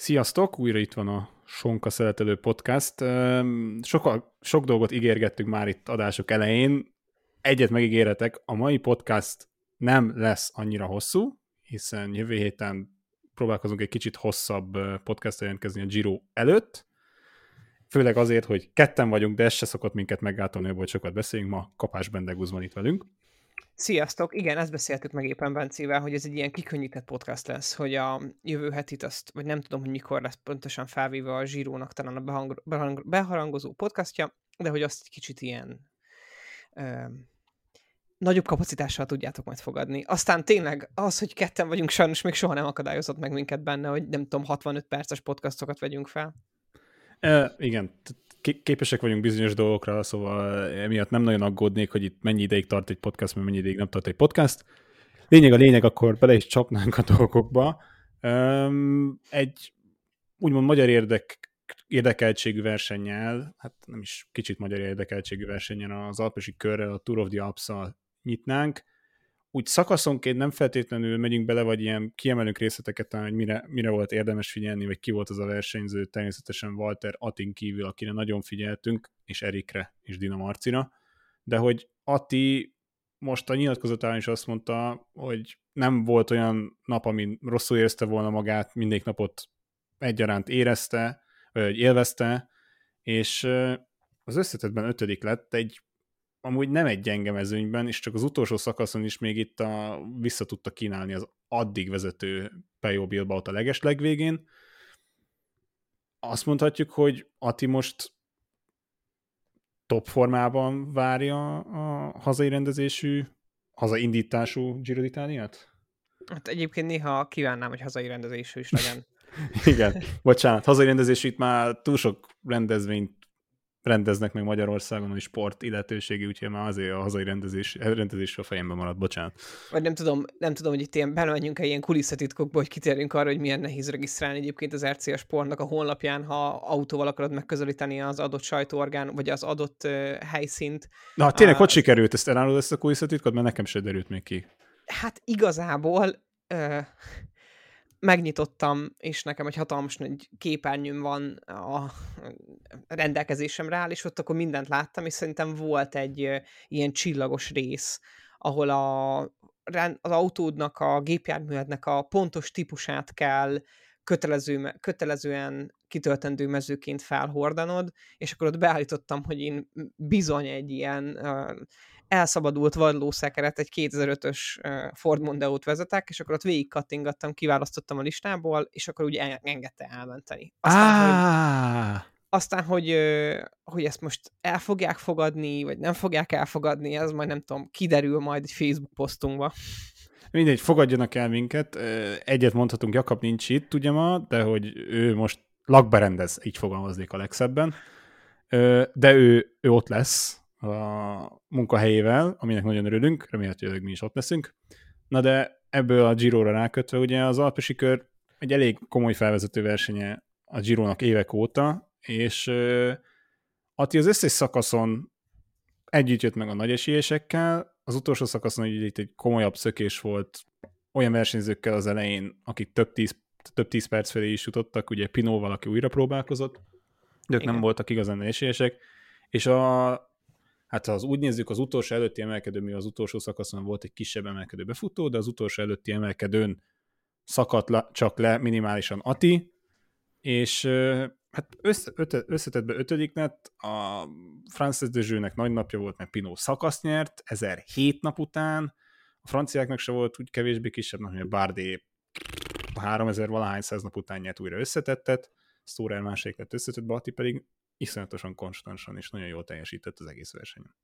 Sziasztok! Újra itt van a Sonka Szeretelő Podcast. Sok, sok dolgot ígérgettünk már itt adások elején. Egyet megígéretek, a mai podcast nem lesz annyira hosszú, hiszen jövő héten próbálkozunk egy kicsit hosszabb podcast jelentkezni a Giro előtt. Főleg azért, hogy ketten vagyunk, de ez se szokott minket meggátolni, hogy sokat beszéljünk. Ma Kapás Bendegúz van itt velünk. Sziasztok! Igen, ezt beszéltük meg éppen Bencével, hogy ez egy ilyen kikönnyített podcast lesz, hogy a jövő hetit azt, vagy nem tudom, hogy mikor lesz pontosan felvéve a zsírónak talán a behang, behang, beharangozó podcastja, de hogy azt kicsit ilyen ö, nagyobb kapacitással tudjátok majd fogadni. Aztán tényleg az, hogy ketten vagyunk, sajnos még soha nem akadályozott meg minket benne, hogy nem tudom, 65 perces podcastokat vegyünk fel. E, igen, képesek vagyunk bizonyos dolgokra, szóval emiatt nem nagyon aggódnék, hogy itt mennyi ideig tart egy podcast, mert mennyi ideig nem tart egy podcast. Lényeg a lényeg, akkor bele is csapnánk a dolgokba. Egy úgymond magyar érdek, érdekeltségű versennyel, hát nem is kicsit magyar érdekeltségű versenyen az Alpesi körrel, a Tour of the alps nyitnánk úgy szakaszonként nem feltétlenül megyünk bele, vagy ilyen kiemelünk részleteket, hogy mire, mire volt érdemes figyelni, vagy ki volt az a versenyző, természetesen Walter Atin kívül, akire nagyon figyeltünk, és Erikre, és Dina Marcina, de hogy Ati most a nyilatkozatán is azt mondta, hogy nem volt olyan nap, amin rosszul érezte volna magát, mindig napot egyaránt érezte, vagy élvezte, és az összetetben ötödik lett egy amúgy nem egy gyenge mezőnyben, és csak az utolsó szakaszon is még itt a, vissza tudta kínálni az addig vezető Pejo Bilbaot a leges legvégén. Azt mondhatjuk, hogy Ati most top formában várja a hazai rendezésű, hazaindítású Giro d'Italiát? Hát egyébként néha kívánnám, hogy hazai rendezésű is legyen. Igen, bocsánat, hazai rendezésű itt már túl sok rendezvényt rendeznek meg Magyarországon, hogy sport illetőségi, úgyhogy már azért a hazai rendezés, rendezés a fejemben maradt, bocsánat. Vagy nem tudom, nem tudom, hogy itt ilyen belemenjünk -e ilyen kulisszatitkokba, hogy kitérjünk arra, hogy milyen nehéz regisztrálni egyébként az RCA Sportnak a honlapján, ha autóval akarod megközelíteni az adott sajtóorgán, vagy az adott uh, helyszínt. Na, tényleg, uh, hogy sikerült ezt elárulod ezt a kulisszatitkot, mert nekem se derült még ki. Hát igazából uh, megnyitottam, és nekem egy hatalmas nagy képernyőm van a rendelkezésemre áll, és ott akkor mindent láttam, és szerintem volt egy ilyen csillagos rész, ahol a, az autódnak, a gépjárművednek a pontos típusát kell kötelező, kötelezően kitöltendő mezőként felhordanod, és akkor ott beállítottam, hogy én bizony egy ilyen elszabadult vadlószekeret, egy 2005-ös Ford Mondeo-t vezetek, és akkor ott végig kattingattam, kiválasztottam a listából, és akkor úgy engedte elmenteni. Aztán, ah. hogy, aztán hogy, hogy ezt most el fogják fogadni, vagy nem fogják elfogadni, ez majd nem tudom, kiderül majd egy Facebook posztunkba. Mindegy, fogadjanak el minket. Egyet mondhatunk, Jakab nincs itt ugye ma, de hogy ő most lakberendez, így fogalmaznék a legszebben. De ő, ő ott lesz, a munkahelyével, aminek nagyon örülünk, remélhetőleg mi is ott leszünk. Na de ebből a Giro-ra rákötve, ugye az Alpesi kör egy elég komoly felvezető versenye a Giro-nak évek óta, és Ati az összes szakaszon együtt jött meg a nagy esélyesekkel, az utolsó szakaszon egy, egy komolyabb szökés volt olyan versenyzőkkel az elején, akik több tíz, több tíz perc felé is jutottak, ugye Pinóval, aki újra próbálkozott, de ők nem voltak igazán esélyesek, és a, hát ha az úgy nézzük, az utolsó előtti emelkedő, mi az utolsó szakaszon volt egy kisebb emelkedő befutó, de az utolsó előtti emelkedőn szakadt le, csak le minimálisan Ati, és hát össze, öte, összetettbe ötödik lett, a Frances de nagy napja volt, mert Pinot szakasz nyert, 1007 nap után, a franciáknak se volt úgy kevésbé kisebb nap, hogy a Bardé 3000 valahány száz nap után nyert újra összetettet, Storer másik lett összetettbe, Ati pedig iszonyatosan konstansan és nagyon jól teljesített az egész versenyen.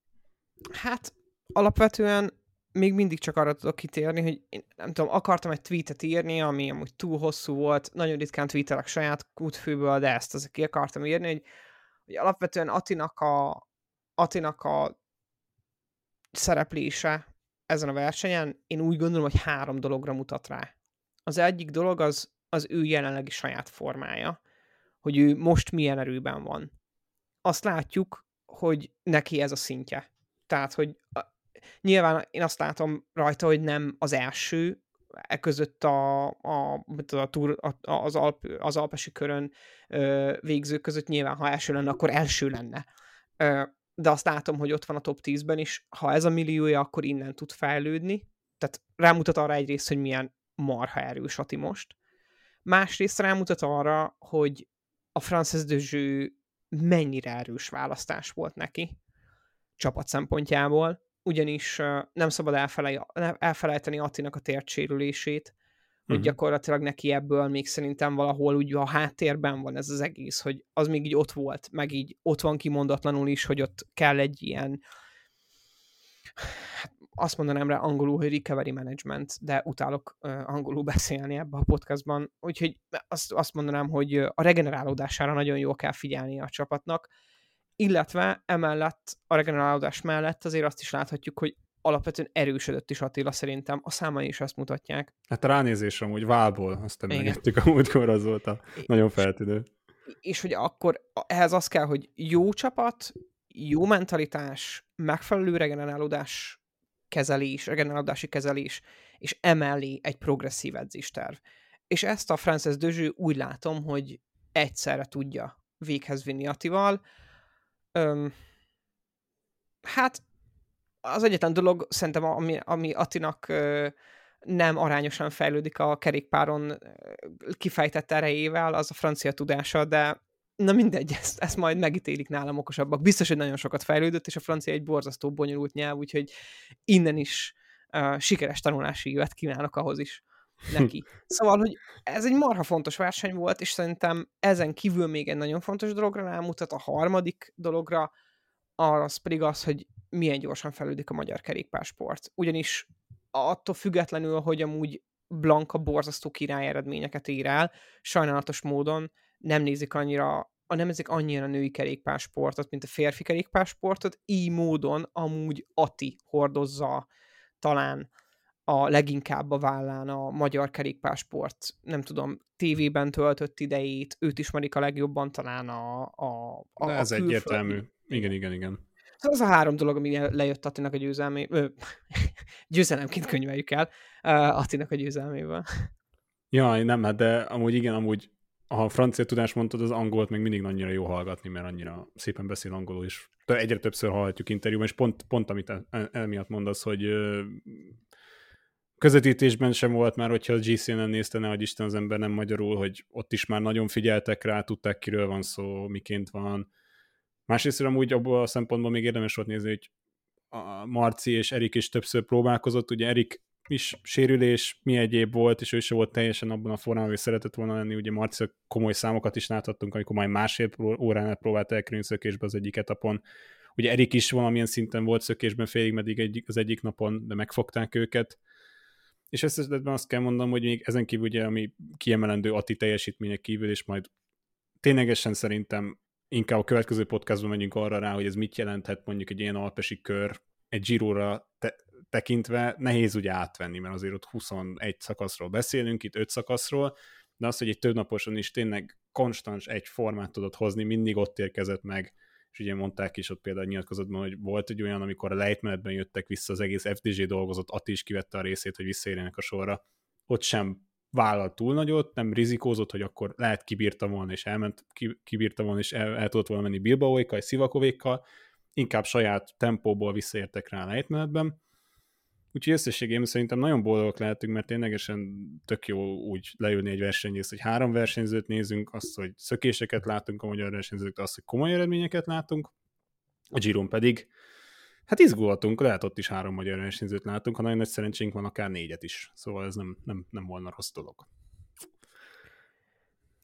Hát alapvetően még mindig csak arra tudok kitérni, hogy én nem tudom, akartam egy tweetet írni, ami amúgy túl hosszú volt, nagyon ritkán tweetelek saját kútfőből, de ezt azért ki akartam írni, hogy, hogy alapvetően Atinak a, Atinak a szereplése ezen a versenyen, én úgy gondolom, hogy három dologra mutat rá. Az egyik dolog az, az ő jelenlegi saját formája, hogy ő most milyen erőben van azt látjuk, hogy neki ez a szintje. Tehát, hogy a, nyilván én azt látom rajta, hogy nem az első e között a, a, a, túr, a, az, Alp, az alpesi körön ö, végzők között nyilván, ha első lenne, akkor első lenne. Ö, de azt látom, hogy ott van a top 10-ben is, ha ez a milliója, akkor innen tud fejlődni. Tehát rámutat arra egyrészt, hogy milyen marha erős Ati most. Másrészt rámutat arra, hogy a Frances de mennyire erős választás volt neki csapat szempontjából, ugyanis nem szabad elfelej, elfelejteni Attinak a tértsérülését, hogy uh-huh. gyakorlatilag neki ebből még szerintem valahol úgy a háttérben van ez az egész, hogy az még így ott volt, meg így ott van kimondatlanul is, hogy ott kell egy ilyen hát azt mondanám rá angolul, hogy recovery management, de utálok uh, angolul beszélni ebbe a podcastban, úgyhogy azt, azt mondanám, hogy a regenerálódására nagyon jól kell figyelni a csapatnak, illetve emellett a regenerálódás mellett azért azt is láthatjuk, hogy alapvetően erősödött is Attila szerintem, a számai is azt mutatják. Hát a ránézésre amúgy válból, azt emlegettük a múltkor, az volt a nagyon feltűnő. És, és hogy akkor ehhez az kell, hogy jó csapat, jó mentalitás, megfelelő regenerálódás kezelés, regenerálódási kezelés, és emellé egy progresszív edzésterv. És ezt a Frances Dözső úgy látom, hogy egyszerre tudja véghez vinni Atival, Öm, hát az egyetlen dolog szerintem, ami, ami Atinak ö, nem arányosan fejlődik a kerékpáron kifejtett erejével, az a francia tudása, de na mindegy, ezt, ezt majd megítélik nálam okosabbak. Biztos, hogy nagyon sokat fejlődött, és a francia egy borzasztó bonyolult nyelv, úgyhogy innen is uh, sikeres tanulási évet kívánok ahhoz is neki. Szóval, hogy ez egy marha fontos verseny volt, és szerintem ezen kívül még egy nagyon fontos dologra rámutat, a harmadik dologra, az pedig az, hogy milyen gyorsan fejlődik a magyar kerékpársport. Ugyanis attól függetlenül, hogy amúgy Blanka borzasztó király eredményeket ér el, sajnálatos módon nem nézik annyira a nem ezek annyira női kerékpársportot, mint a férfi kerékpársportot, így módon amúgy Ati hordozza talán a leginkább a vállán a magyar kerékpásport, nem tudom, tévében töltött idejét, őt ismerik a legjobban talán a, a, a Ez a egyértelmű. Igen, igen, igen. Szóval az a három dolog, ami lejött Attinak a győzelmé, ö, győzelemként könyveljük el uh, Attinak a győzelméből. Ja, nem, hát de amúgy igen, amúgy ha francia tudás mondtad, az angolt még mindig annyira jó hallgatni, mert annyira szépen beszél angolul. De egyre többször hallhatjuk interjúban, és pont, pont amit emiatt mondasz, hogy közvetítésben sem volt már, hogyha a GCN-en nézte, ne, Isten az ember nem magyarul, hogy ott is már nagyon figyeltek rá, tudták kiről van szó, miként van. Másrészt amúgy abból a szempontból még érdemes volt nézni, hogy a Marci és Erik is többször próbálkozott, ugye Erik is sérülés, mi egyéb volt, és ő se volt teljesen abban a formában, hogy szeretett volna lenni. Ugye Marci komoly számokat is láthattunk, amikor majd másfél órán próbált elkerülni szökésbe az egyik etapon. Ugye Erik is valamilyen szinten volt szökésben félig meddig egy, az egyik napon, de megfogták őket. És ezt esetben azt kell mondanom, hogy még ezen kívül ugye, ami kiemelendő Ati teljesítmények kívül, és majd ténylegesen szerintem inkább a következő podcastban megyünk arra rá, hogy ez mit jelenthet mondjuk egy ilyen alpesi kör, egy Giróra te- tekintve nehéz ugye átvenni, mert azért ott 21 szakaszról beszélünk, itt 5 szakaszról, de az, hogy egy többnaposon is tényleg konstans egy formát tudod hozni, mindig ott érkezett meg, és ugye mondták is ott például nyilatkozatban, hogy volt egy olyan, amikor a lejtmenetben jöttek vissza, az egész FDG dolgozott, Ati is kivette a részét, hogy visszaérjenek a sorra, ott sem vállalt túl nagyot, nem rizikózott, hogy akkor lehet kibírta volna, és elment, kibírta volna, és el, el tudott volna menni Bilbaoékkal, Szivakovékkal, inkább saját tempóból visszaértek rá a lejtmenetben, Úgyhogy összességében szerintem nagyon boldogok lehetünk, mert ténylegesen tök jó úgy leülni egy versenyrész, hogy három versenyzőt nézünk, azt, hogy szökéseket látunk a magyar versenyzők, azt, hogy komoly eredményeket látunk, a Giron pedig hát izgulhatunk, lehet ott is három magyar versenyzőt látunk, ha nagyon nagy szerencsénk van, akár négyet is. Szóval ez nem, nem, nem volna rossz dolog.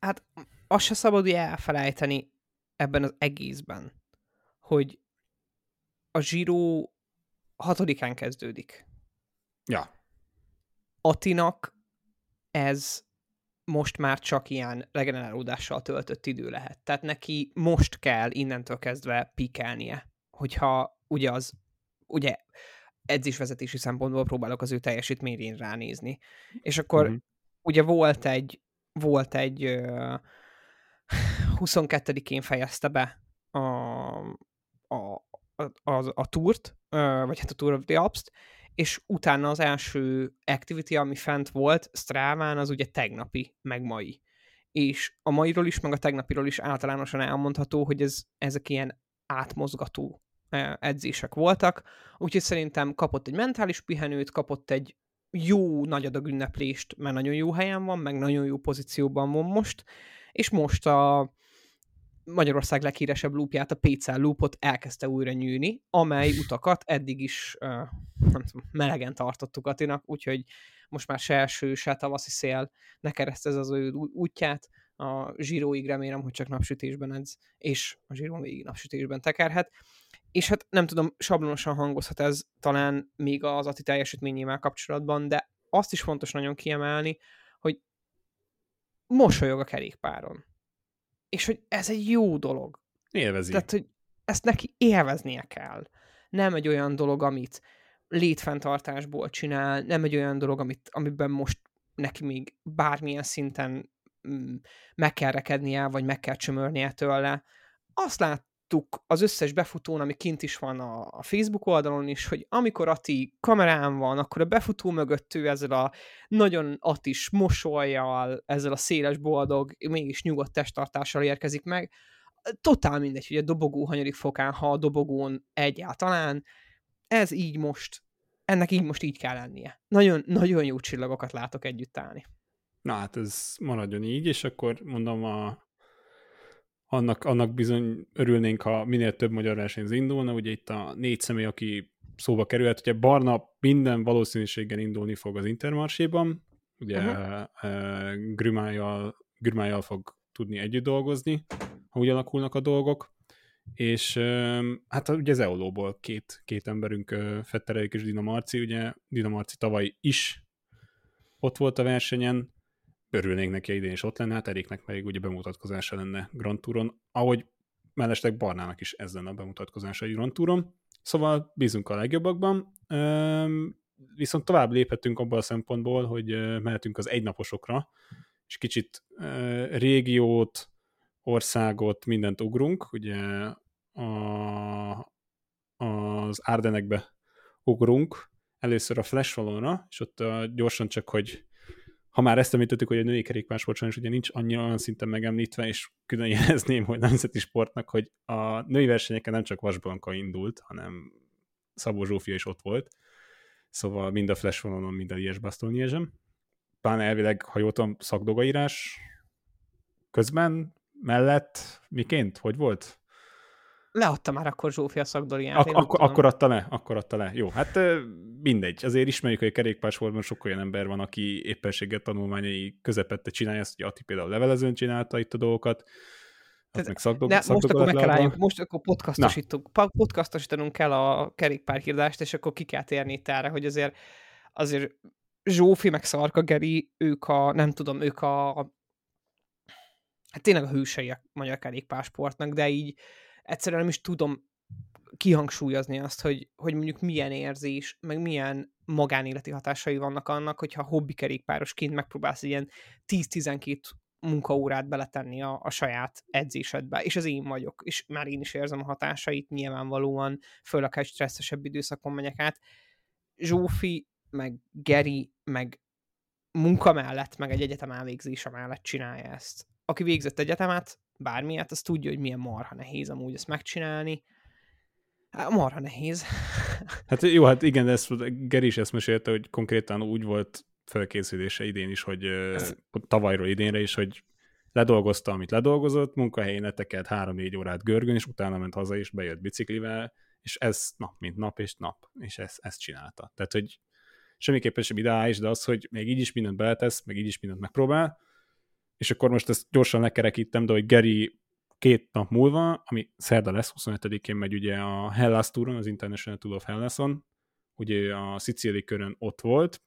Hát azt se szabad ugye elfelejteni ebben az egészben, hogy a Giro hatodikán kezdődik. Ja. Atinak ez most már csak ilyen regenerálódással töltött idő lehet. Tehát neki most kell innentől kezdve pikelnie, hogyha ugye az, ugye edzésvezetési szempontból próbálok az ő teljesítményén ránézni. És akkor mm-hmm. ugye volt egy volt egy uh, 22-én fejezte be a, a, a, a, a túrt, uh, vagy hát a Tour of the Alps-t, és utána az első activity, ami fent volt Stráván, az ugye tegnapi, meg mai. És a mairól is, meg a tegnapiról is általánosan elmondható, hogy ez, ezek ilyen átmozgató e, edzések voltak, úgyhogy szerintem kapott egy mentális pihenőt, kapott egy jó nagy adag ünneplést, mert nagyon jó helyen van, meg nagyon jó pozícióban van most, és most a Magyarország leghíresebb lúpját, a Pécel lúpot elkezdte újra nyűni, amely utakat eddig is uh, nem tudom, melegen tartottuk Atinak, úgyhogy most már se első, se tavaszi szél ne keresztez az ő útját, a zsíróig remélem, hogy csak napsütésben edz, és a zsírón végig napsütésben tekerhet. És hát nem tudom, sablonosan hangozhat ez talán még az Ati teljesítményével kapcsolatban, de azt is fontos nagyon kiemelni, hogy mosolyog a kerékpáron. És hogy ez egy jó dolog. Élvezi. Tehát, hogy ezt neki élveznie kell. Nem egy olyan dolog, amit létfenntartásból csinál, nem egy olyan dolog, amit, amiben most neki még bármilyen szinten mm, meg kell rekednie, vagy meg kell csömörnie tőle. Azt lát, láttuk az összes befutón, ami kint is van a, a Facebook oldalon is, hogy amikor Ati kamerán van, akkor a befutó mögött ő ezzel a nagyon atis mosolyjal, ezzel a széles, boldog, mégis nyugodt testtartással érkezik meg. Totál mindegy, hogy a dobogó hanyadik fokán, ha a dobogón egyáltalán. Ez így most, ennek így most így kell lennie. Nagyon, nagyon jó csillagokat látok együtt állni. Na hát ez maradjon így, és akkor mondom a annak, annak bizony örülnénk, ha minél több magyar versenyző indulna. Ugye itt a négy személy, aki szóba kerülhet, ugye Barna minden valószínűséggel indulni fog az Intermarséban, ugye uh-huh. uh, Grümájjal, Grümájjal fog tudni együtt dolgozni, ha úgy alakulnak a dolgok, és uh, hát ugye az Eolóból két, két emberünk, uh, Fettereik és Dina Marci, ugye Dina Marci tavaly is ott volt a versenyen, örülnénk neki, idén is ott lenne, hát Eriknek pedig ugye bemutatkozása lenne Grand Touron, ahogy mellesleg Barnának is ez lenne a bemutatkozása egy Grand Touron. Szóval bízunk a legjobbakban, viszont tovább léphetünk abban a szempontból, hogy mehetünk az egynaposokra, és kicsit régiót, országot, mindent ugrunk, ugye a, az Ardenekbe ugrunk, először a Flash és ott gyorsan csak, hogy ha már ezt említettük, hogy a női kerékpársport sajnos ugye nincs annyira olyan szinten megemlítve, és külön jelezném, hogy nemzeti sportnak, hogy a női versenyeken nem csak Vasblanka indult, hanem Szabó Zsófia is ott volt, szóval mind a Flash vonalon, mind a Lies Bastogne Pán elvileg, ha jól tudom, szakdogaírás közben, mellett, miként, hogy volt? Leadta már akkor Zsófia szakdoliát. Ak- ak- akkor adta le, akkor adta le. Jó, hát mindegy. Azért ismerjük, hogy a kerékpársportban sok olyan ember van, aki éppenséggel tanulmányai közepette csinálja ezt, hogy Ati például levelezőn csinálta itt a dolgokat, tehát, meg szakdog, de most akkor meg kell álljunk, most akkor podcastosítunk, podcastosítanunk kell a kerékpárhírdást, és akkor ki kell térni itt erre, hogy azért, azért Zsófi meg Szarka Geri, ők a, nem tudom, ők a hát tényleg a hősei a magyar kerékpársportnak, de így egyszerűen nem is tudom kihangsúlyozni azt, hogy, hogy mondjuk milyen érzés, meg milyen magánéleti hatásai vannak annak, hogyha hobbi kerékpárosként megpróbálsz ilyen 10-12 munkaórát beletenni a, a saját edzésedbe, és az én vagyok, és már én is érzem a hatásait, nyilvánvalóan, főleg, ha egy stresszesebb időszakon megyek át. Zsófi, meg Geri, meg munka mellett, meg egy egyetem elvégzése mellett csinálja ezt. Aki végzett egyetemet, bármilyet, az tudja, hogy milyen marha nehéz amúgy ezt megcsinálni. Hát, marha nehéz. hát jó, hát igen, de ezt Geri is ezt mesélte, hogy konkrétan úgy volt felkészülése idén is, hogy ez... tavalyról idénre is, hogy ledolgozta, amit ledolgozott, munkahelyén letekelt három-négy órát görgön, és utána ment haza, és bejött biciklivel, és ez nap, mint nap, és nap, és ezt, ezt csinálta. Tehát, hogy semmiképpen sem ideális, de az, hogy még így is mindent beletesz, meg így is mindent megpróbál, és akkor most ezt gyorsan lekerekítem, de hogy Geri két nap múlva, ami szerda lesz, 25-én megy ugye a Hellas Touron, az International Tour of Hellason, ugye a szicíli körön ott volt,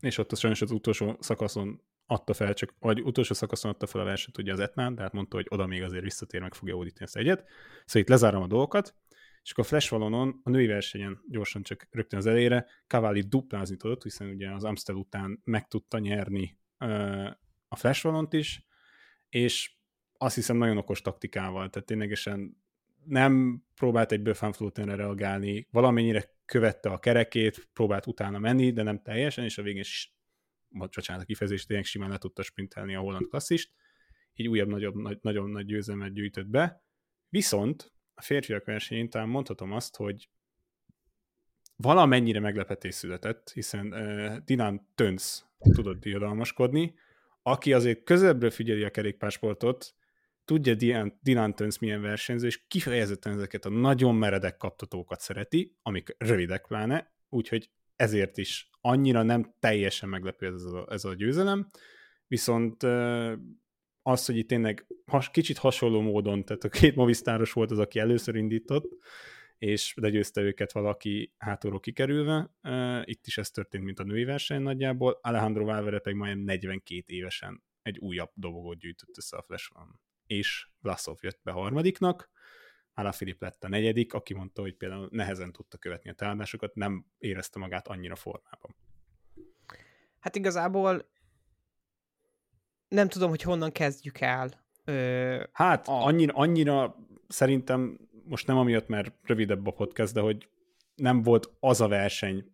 és ott az sajnos az utolsó szakaszon adta fel, csak, vagy utolsó szakaszon adta fel a versenyt ugye az Etnán, tehát mondta, hogy oda még azért visszatér, meg fogja ódítani ezt egyet. Szóval itt lezárom a dolgokat, és akkor a Flash Vallonon, a női versenyen gyorsan csak rögtön az elére, Cavalli duplázni tudott, hiszen ugye az Amstel után meg tudta nyerni a Flash Valont is, és azt hiszem nagyon okos taktikával, tehát ténylegesen nem próbált egy Böfán reagálni, valamennyire követte a kerekét, próbált utána menni, de nem teljesen, és a végén is, bocsánat a kifejezést, tényleg simán le tudta sprintelni a holland klasszist, így újabb nagyobb, nagy, nagyon nagy győzelmet gyűjtött be. Viszont a férfiak versenyén talán mondhatom azt, hogy valamennyire meglepetés született, hiszen uh, Dinan Tönz tudott diadalmaskodni, aki azért közelebbről figyeli a kerékpársportot, tudja Dinan Tönz milyen versenyző, és kifejezetten ezeket a nagyon meredek kaptatókat szereti, amik rövidek pláne, úgyhogy ezért is annyira nem teljesen meglepő ez a, ez a győzelem, viszont az, hogy itt tényleg has, kicsit hasonló módon, tehát a két movisztáros volt az, aki először indított, és legyőzte őket valaki hátulról kikerülve. Itt is ez történt, mint a női verseny nagyjából. Alejandro Valverde pedig majdnem 42 évesen egy újabb dobogót gyűjtött össze a Flash One. És Vlasov jött be harmadiknak, Filip lett a negyedik, aki mondta, hogy például nehezen tudta követni a támadásokat, nem érezte magát annyira formában. Hát igazából nem tudom, hogy honnan kezdjük el. Ö, hát a... annyira, annyira szerintem most nem amiatt, mert rövidebb a podcast, de hogy nem volt az a verseny,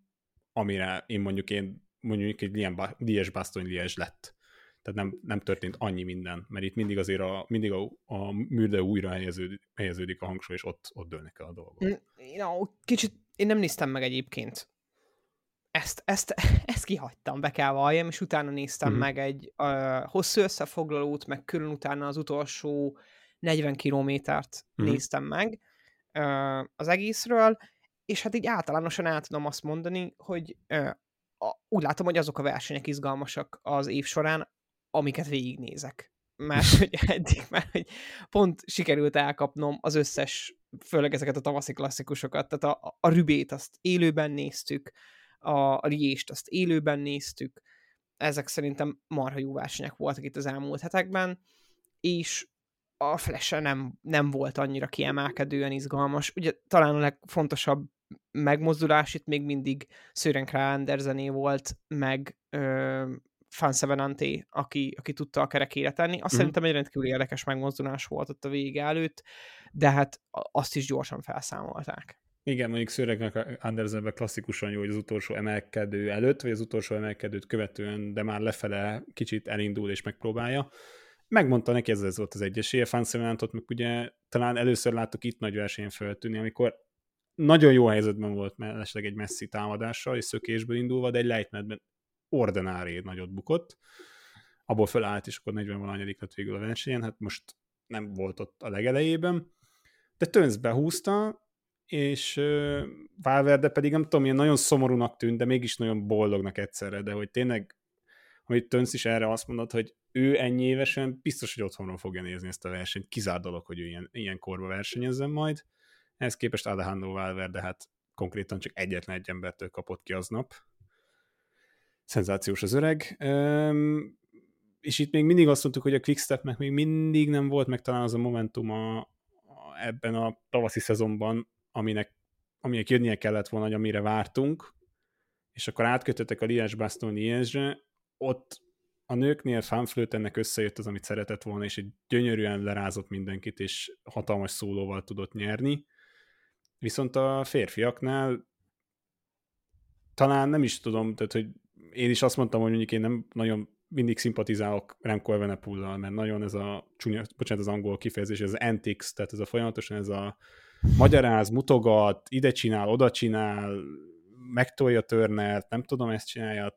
amire én mondjuk én mondjuk egy ilyen Lies Bastogne Lies lett. Tehát nem, nem történt annyi minden, mert itt mindig azért a, mindig a, a műrde újra helyeződik, helyeződik a hangsúly, és ott, ott dőlnek el a dolgok. No, kicsit én nem néztem meg egyébként ezt, ezt, ezt kihagytam, be kell valljam, és utána néztem mm-hmm. meg egy uh, hosszú összefoglalót, meg külön utána az utolsó 40 kilométert mm-hmm. néztem meg uh, az egészről, és hát így általánosan el tudom azt mondani, hogy uh, a, úgy látom, hogy azok a versenyek izgalmasak az év során, amiket végignézek. Mert hogy eddig mert hogy pont sikerült elkapnom az összes, főleg ezeket a tavaszi klasszikusokat, tehát a, a Rübét azt élőben néztük, a, a Riést azt élőben néztük, ezek szerintem marha jó versenyek voltak itt az elmúlt hetekben, és a flash nem, nem volt annyira kiemelkedően izgalmas. Ugye talán a legfontosabb megmozdulás itt még mindig Sören Andersené volt, meg ö, Fansevenanté, aki, aki tudta a kerekére tenni. Azt mm. szerintem egy rendkívül érdekes megmozdulás volt ott a vége előtt, de hát azt is gyorsan felszámolták. Igen, mondjuk Szőreg Andersenben klasszikusan jó, hogy az utolsó emelkedő előtt, vagy az utolsó emelkedőt követően, de már lefele kicsit elindul és megpróbálja. Megmondta neki, ez, ez volt az egyeséje, Fansementot meg ugye talán először láttuk itt nagy versenyen feltűnni, amikor nagyon jó helyzetben volt mellesleg egy messzi támadással, és szökésből indulva, de egy lejtmenetben ordinári nagyot bukott, abból fölállt, és akkor 40 valanyadik lett végül a versenyen, hát most nem volt ott a legelejében, de Tönz behúzta, és Valverde pedig nem tudom, ilyen nagyon szomorúnak tűnt, de mégis nagyon boldognak egyszerre, de hogy tényleg, hogy Tönsz is erre azt mondott, hogy ő ennyi évesen biztos, hogy otthonról fogja nézni ezt a versenyt, kizár dolog, hogy ő ilyen, ilyen korba versenyezzen majd. Ehhez képest Alejandro Valverde hát konkrétan csak egyetlen egy embertől kapott ki aznap. Szenzációs az öreg. Üm, és itt még mindig azt mondtuk, hogy a Quickstepnek még mindig nem volt meg talán az a momentum a, a, ebben a tavaszi szezonban, aminek, aminek jönnie kellett volna, hogy amire vártunk, és akkor átkötöttek a Lies Baston Liesre, ott a nőknél ennek összejött az, amit szeretett volna, és egy gyönyörűen lerázott mindenkit, és hatalmas szólóval tudott nyerni. Viszont a férfiaknál talán nem is tudom, tehát hogy én is azt mondtam, hogy mondjuk én nem nagyon mindig szimpatizálok Remco Evenepoel-lal, mert nagyon ez a csúnya, bocsánat az angol kifejezés, ez antics, tehát ez a folyamatosan ez a magyaráz, mutogat, ide csinál, oda csinál, megtolja Turnert, nem tudom, ezt csinálja.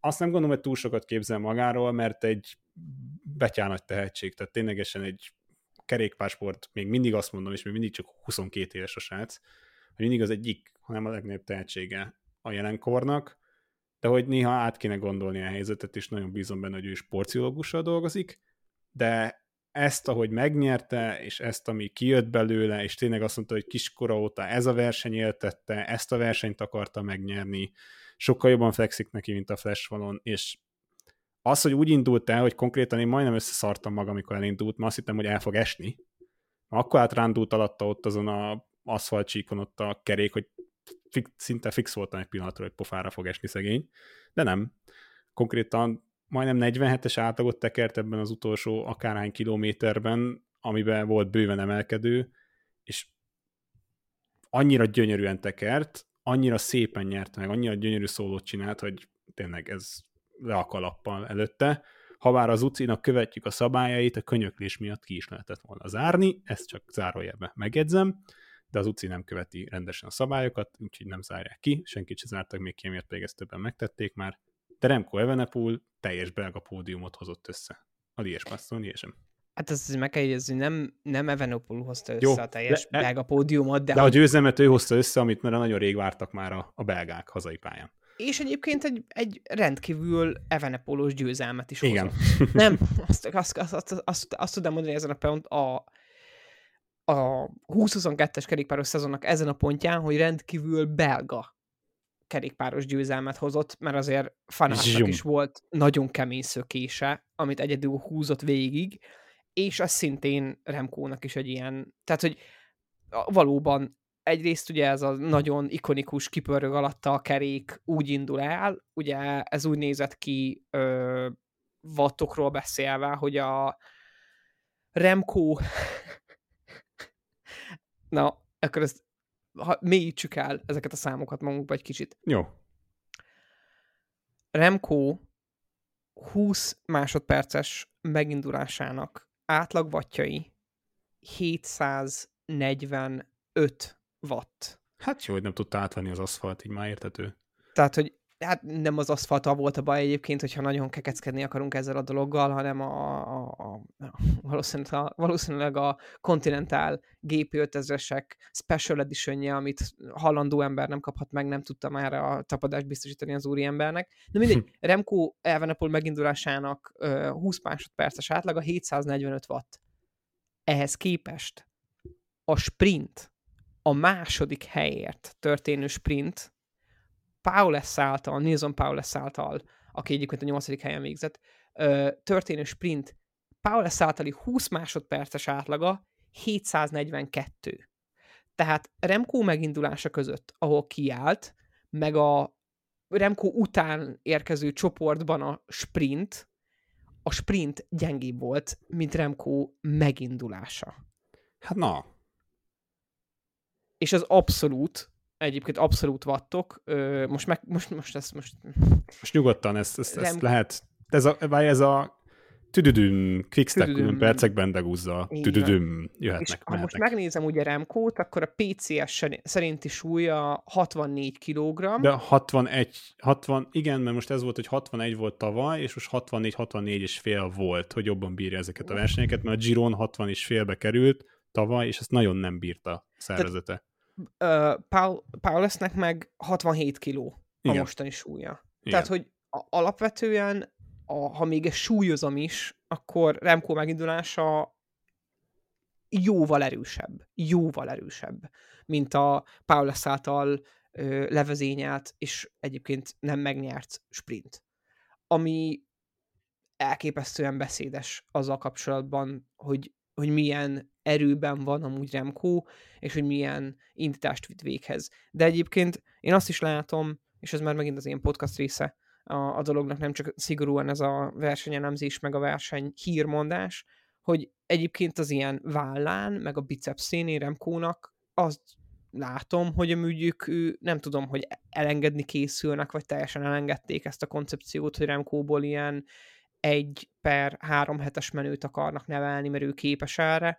Azt nem gondolom, hogy túl sokat képzel magáról, mert egy betyár nagy tehetség, tehát ténylegesen egy kerékpársport, még mindig azt mondom, és még mindig csak 22 éves a srác, hogy mindig az egyik, hanem a legnagyobb tehetsége a jelenkornak, de hogy néha át kéne gondolni a helyzetet, és nagyon bízom benne, hogy ő sportológussal dolgozik, de ezt, ahogy megnyerte, és ezt, ami kijött belőle, és tényleg azt mondta, hogy kiskora óta ez a verseny éltette, ezt a versenyt akarta megnyerni, sokkal jobban fekszik neki, mint a Flash valon, és az, hogy úgy indult el, hogy konkrétan én majdnem összeszartam magam, amikor elindult, mert azt hittem, hogy el fog esni. Akkor átrándult alatta ott azon a aszfaltcsíkon ott a kerék, hogy fix, szinte fix voltam egy pillanatra, hogy pofára fog esni szegény, de nem. Konkrétan majdnem 47-es átlagot tekert ebben az utolsó akárhány kilométerben, amiben volt bőven emelkedő, és annyira gyönyörűen tekert, annyira szépen nyert meg, annyira gyönyörű szólót csinált, hogy tényleg ez le a kalappal előtte. Ha már az ucinak követjük a szabályait, a könyöklés miatt ki is lehetett volna zárni, ezt csak zárójelbe megjegyzem, de az uci nem követi rendesen a szabályokat, úgyhogy nem zárják ki, senkit se zártak még ki, miatt pedig ezt többen megtették már. De Remco Evenepoel teljes belga pódiumot hozott össze. A Lies Liesem. Hát ezt meg kell jegyezni, nem, nem Evenepoel hozta össze Jó, a teljes de, belga pódiumot, de... De a győzelmet ő hozta össze, amit már nagyon rég vártak már a, a belgák hazai pályán. És egyébként egy, egy rendkívül Evenepolos győzelmet is Igen. hozott. Nem, azt, azt, azt, azt, azt, azt tudom mondani ezen a pont a, a 20-22-es kerékpáros szezonnak ezen a pontján, hogy rendkívül belga kerékpáros győzelmet hozott, mert azért Fanátnak is volt nagyon kemény szökése, amit egyedül húzott végig, és az szintén Remkónak is egy ilyen, tehát hogy valóban egyrészt ugye ez a nagyon ikonikus kipörög alatta a kerék úgy indul el, ugye ez úgy nézett ki ö, vattokról beszélve, hogy a Remco na, akkor ezt ha, mélyítsük el ezeket a számokat magunkba egy kicsit. Jó. Remco 20 másodperces megindulásának átlagvatjai 745 watt. Hát jó, hogy nem tudta átvenni az aszfalt, így már értető. Tehát, hogy hát nem az aszfaltal volt a baj egyébként, hogyha nagyon kekeckedni akarunk ezzel a dologgal, hanem a, a, a, valószínűleg, a, valószínűleg a Continental GP5000-esek Special edition amit hallandó ember nem kaphat meg, nem tudta már a tapadást biztosítani az úri embernek. De mindegy, hm. Remco Evenepoel megindulásának uh, 20 másodperces átlaga 745 watt. Ehhez képest a sprint, a második helyért történő sprint Paulus által, Nilsson Paulus által, aki egyébként a nyolcadik helyen végzett, történő sprint Paulus általi 20 másodperces átlaga 742. Tehát Remco megindulása között, ahol kiállt, meg a Remco után érkező csoportban a sprint, a sprint gyengébb volt, mint Remco megindulása. Hát na. És az abszolút egyébként abszolút vattok. Most, meg, most, most ezt most... Most nyugodtan, ezt, ezt, ezt lehet... Ez a, vagy ez a tüdüdüm, quickstack percekben degúzza, tüdüdüm, jöhetnek, És ha most megnézem ugye Remkót, akkor a PCS szerinti súlya 64 kg. De 61, 60, igen, mert most ez volt, hogy 61 volt tavaly, és most 64, 64 és fél volt, hogy jobban bírja ezeket a versenyeket, mert a Giron 60 és félbe került tavaly, és ezt nagyon nem bírta szervezete. Tehát uh, Paul, meg 67 kiló a Igen. mostani súlya. Igen. Tehát, hogy a, alapvetően, a, ha még ezt súlyozom is, akkor Remco megindulása jóval erősebb, jóval erősebb, mint a Paulus által ö, levezényelt, és egyébként nem megnyert sprint. Ami elképesztően beszédes azzal kapcsolatban, hogy, hogy milyen erőben van amúgy Remco, és hogy milyen indítást vitt véghez. De egyébként én azt is látom, és ez már megint az én podcast része a, a dolognak, nem csak szigorúan ez a versenyelemzés, meg a verseny hírmondás, hogy egyébként az ilyen vállán, meg a bicepszéné Remkónak azt látom, hogy a ő, nem tudom, hogy elengedni készülnek, vagy teljesen elengedték ezt a koncepciót, hogy Remkóból ilyen egy per három hetes menőt akarnak nevelni, mert ő képes erre,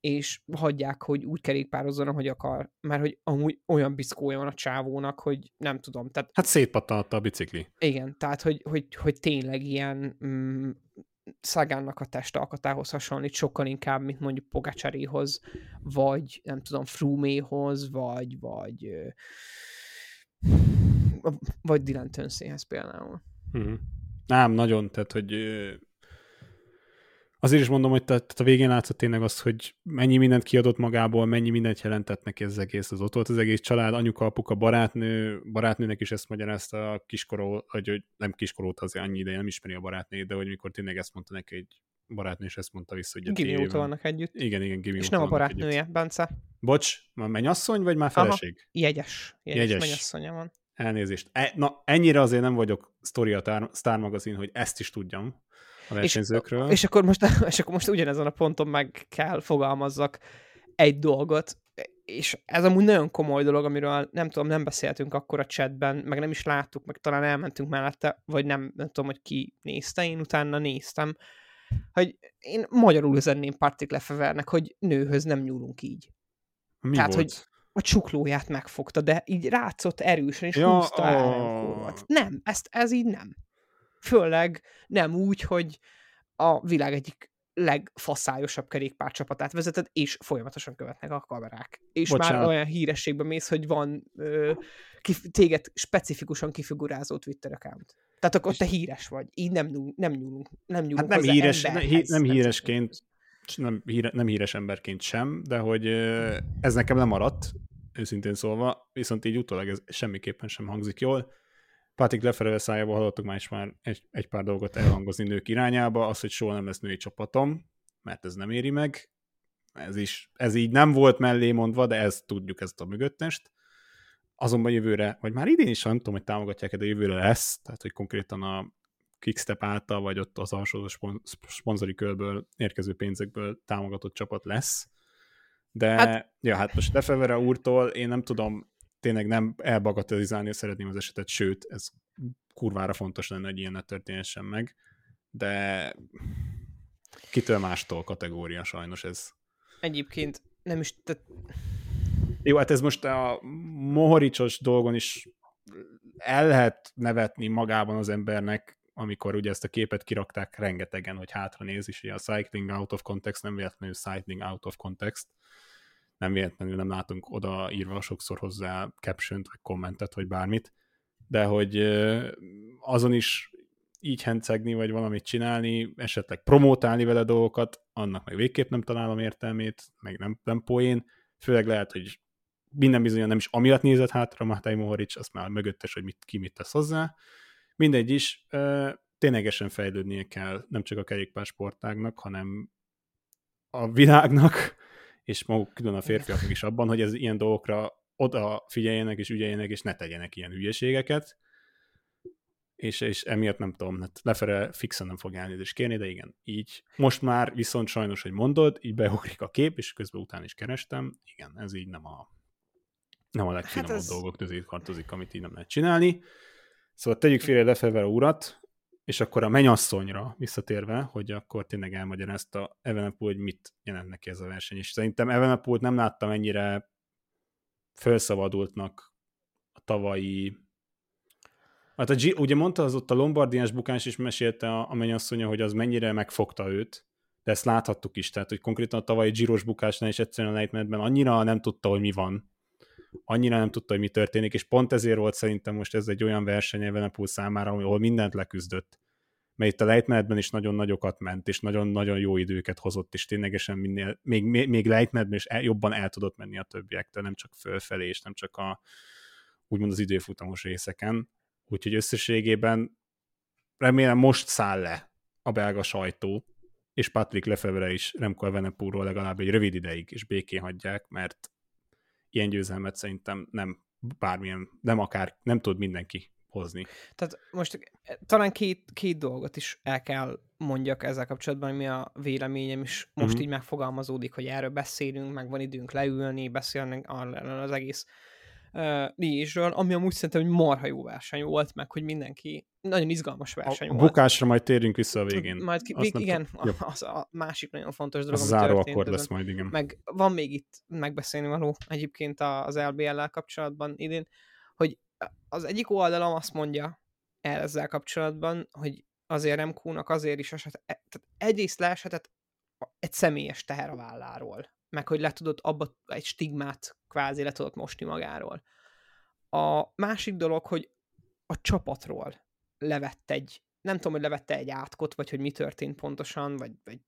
és hagyják, hogy úgy kerékpározzon, ahogy akar, mert hogy amúgy olyan biszkója van a csávónak, hogy nem tudom. Tehát, hát szétpattanatta a bicikli. Igen, tehát hogy, hogy, hogy tényleg ilyen mm, Szagánnak a testalkatához hasonlít sokkal inkább, mint mondjuk Pogacsarihoz, vagy nem tudom, Fruméhoz, vagy vagy vagy Dylan Tönszéhez például. Mm-hmm. Nem, nagyon, tehát hogy Azért is mondom, hogy tehát a végén látszott tényleg az, hogy mennyi mindent kiadott magából, mennyi mindent jelentett neki ez az egész, az ott volt az egész család, anyuka, apuka, barátnő, barátnőnek is ezt magyarázta a kiskoró, hogy, hogy nem kiskorót azért annyi ideje nem ismeri a barátnőjét, de hogy mikor tényleg ezt mondta neki egy barátnő, és ezt mondta vissza, hogy Gimi óta vannak együtt. Igen, igen, Gimi És nem a barátnője, együtt. Bence. Bocs, már mennyasszony, vagy már feleség? Aha, jegyes. Jegyes, jegyes. mennyasszonya van. Elnézést. E, na, ennyire azért nem vagyok sztori a Star Magazine, hogy ezt is tudjam a versenyzőkről. És, és, akkor most, és akkor most ugyanezen a ponton meg kell fogalmazzak egy dolgot. és ez amúgy nagyon komoly dolog, amiről nem tudom, nem beszéltünk akkor a chatben, meg nem is láttuk, meg talán elmentünk mellette, vagy nem, nem tudom, hogy ki nézte, én utána néztem, hogy én magyarul üzenném Patrick Lefevernek, hogy nőhöz nem nyúlunk így. Mi Tehát, volt? hogy a csuklóját megfogta, de így rátszott erősen, és Ja, húzta el ó. Remkóról. Nem, ezt, ez így nem. Főleg nem úgy, hogy a világ egyik legfaszályosabb kerékpárcsapatát vezeted, és folyamatosan követnek a kamerák. És Bocsánat. már olyan hírességbe mész, hogy van ö, kif- téged specifikusan kifigurázó Twitter account. Tehát akkor te híres vagy. Így nem, nem nyúlunk. Nem nyúlunk Hát nem, híres, ne, emberhez. hí, nem híresként, nem, híre, nem híres emberként sem, de hogy ez nekem nem maradt, őszintén szólva, viszont így utólag ez semmiképpen sem hangzik jól. Patrick Leferel szájából hallottuk már is már egy, egy pár dolgot elhangozni nők irányába, az, hogy soha nem lesz női csapatom, mert ez nem éri meg. Ez, is, ez így nem volt mellé mondva, de ezt tudjuk, ezt a mögöttest. Azonban jövőre, vagy már idén is, nem tudom, hogy támogatják de jövőre lesz, tehát hogy konkrétan a Quickstep által, vagy ott az spon- szponzori körből érkező pénzekből támogatott csapat lesz. De, Hát- ja, hát most Lefevere úrtól én nem tudom, tényleg nem elbagatelizálni szeretném az esetet, sőt, ez kurvára fontos lenne, hogy ilyen ne történhessen meg, de kitől mástól kategória sajnos ez. Egyébként nem is, tehát Jó, hát ez most a mohoricsos dolgon is el lehet nevetni magában az embernek, amikor ugye ezt a képet kirakták rengetegen, hogy hátra néz is, ugye a cycling out of context nem véletlenül cycling out of context, nem véletlenül nem látunk oda írva sokszor hozzá caption vagy kommentet, vagy bármit, de hogy azon is így hencegni, vagy valamit csinálni, esetleg promótálni vele dolgokat, annak meg végképp nem találom értelmét, meg nem, nem poén, főleg lehet, hogy minden bizony nem is amiatt nézett hátra Matej Mohoric, azt már mögöttes, hogy mit, ki mit tesz hozzá. Mindegy is, ténylegesen fejlődnie kell nem csak a kerékpársportágnak, hanem a világnak, és maguk külön a férfiaknak is abban, hogy ez ilyen dolgokra oda figyeljenek és ügyeljenek, és ne tegyenek ilyen hülyeségeket. És, és emiatt nem tudom, hát lefele fixen nem fog elnézést kérni, de igen, így. Most már viszont sajnos, hogy mondod, így beugrik a kép, és közben után is kerestem. Igen, ez így nem a, nem a legfinomabb hát ez- dolgok közé tartozik, amit így nem lehet csinálni. Szóval tegyük félre Lefevere urat, és akkor a menyasszonyra visszatérve, hogy akkor tényleg elmagyarázta Evenepoel, hogy mit jelent neki ez a verseny. És szerintem Evenepoelt nem láttam ennyire felszabadultnak a tavalyi Hát a G, ugye mondta az ott a Lombardiás bukás is mesélte a, a mennyasszonya, hogy az mennyire megfogta őt, de ezt láthattuk is, tehát hogy konkrétan a tavalyi Giros bukásnál is egyszerűen a lejtmenetben annyira nem tudta, hogy mi van, annyira nem tudta, hogy mi történik, és pont ezért volt szerintem most ez egy olyan verseny Evenepoel számára, ahol mindent leküzdött. Mert itt a lejtmenetben is nagyon nagyokat ment, és nagyon-nagyon jó időket hozott, és ténylegesen minél, még, még, lejtmenetben is el, jobban el tudott menni a többiektől, nem csak fölfelé, és nem csak a úgymond az időfutamos részeken. Úgyhogy összességében remélem most száll le a belga sajtó, és Patrick Lefevre is Remco Evenepoelról legalább egy rövid ideig is békén hagyják, mert ilyen győzelmet szerintem nem bármilyen, nem akár, nem tud mindenki hozni. Tehát most talán két, két dolgot is el kell mondjak ezzel kapcsolatban, mi a véleményem is most Mhm. így megfogalmazódik, hogy erről beszélünk, meg van időnk leülni, beszélni arról az egész uh, díjésről, ami amúgy szerintem egy marha jó verseny volt, meg hogy mindenki, nagyon izgalmas verseny A, a volt. bukásra majd térjünk vissza a végén. Majd ki, vég, nem igen, Jó. az a másik nagyon fontos dolog, záró akkor lesz majd, igen. Meg van még itt megbeszélni való egyébként a- az LBL-lel kapcsolatban idén, hogy az egyik oldalam azt mondja el ezzel kapcsolatban, hogy azért Remkónak azért is eset, e- tehát egyrészt leeshetett egy személyes teher a válláról, meg hogy le tudott abba egy stigmát kvázi le tudott mosni magáról. A másik dolog, hogy a csapatról levett egy, nem tudom, hogy levette egy átkot, vagy hogy mi történt pontosan, vagy, vagy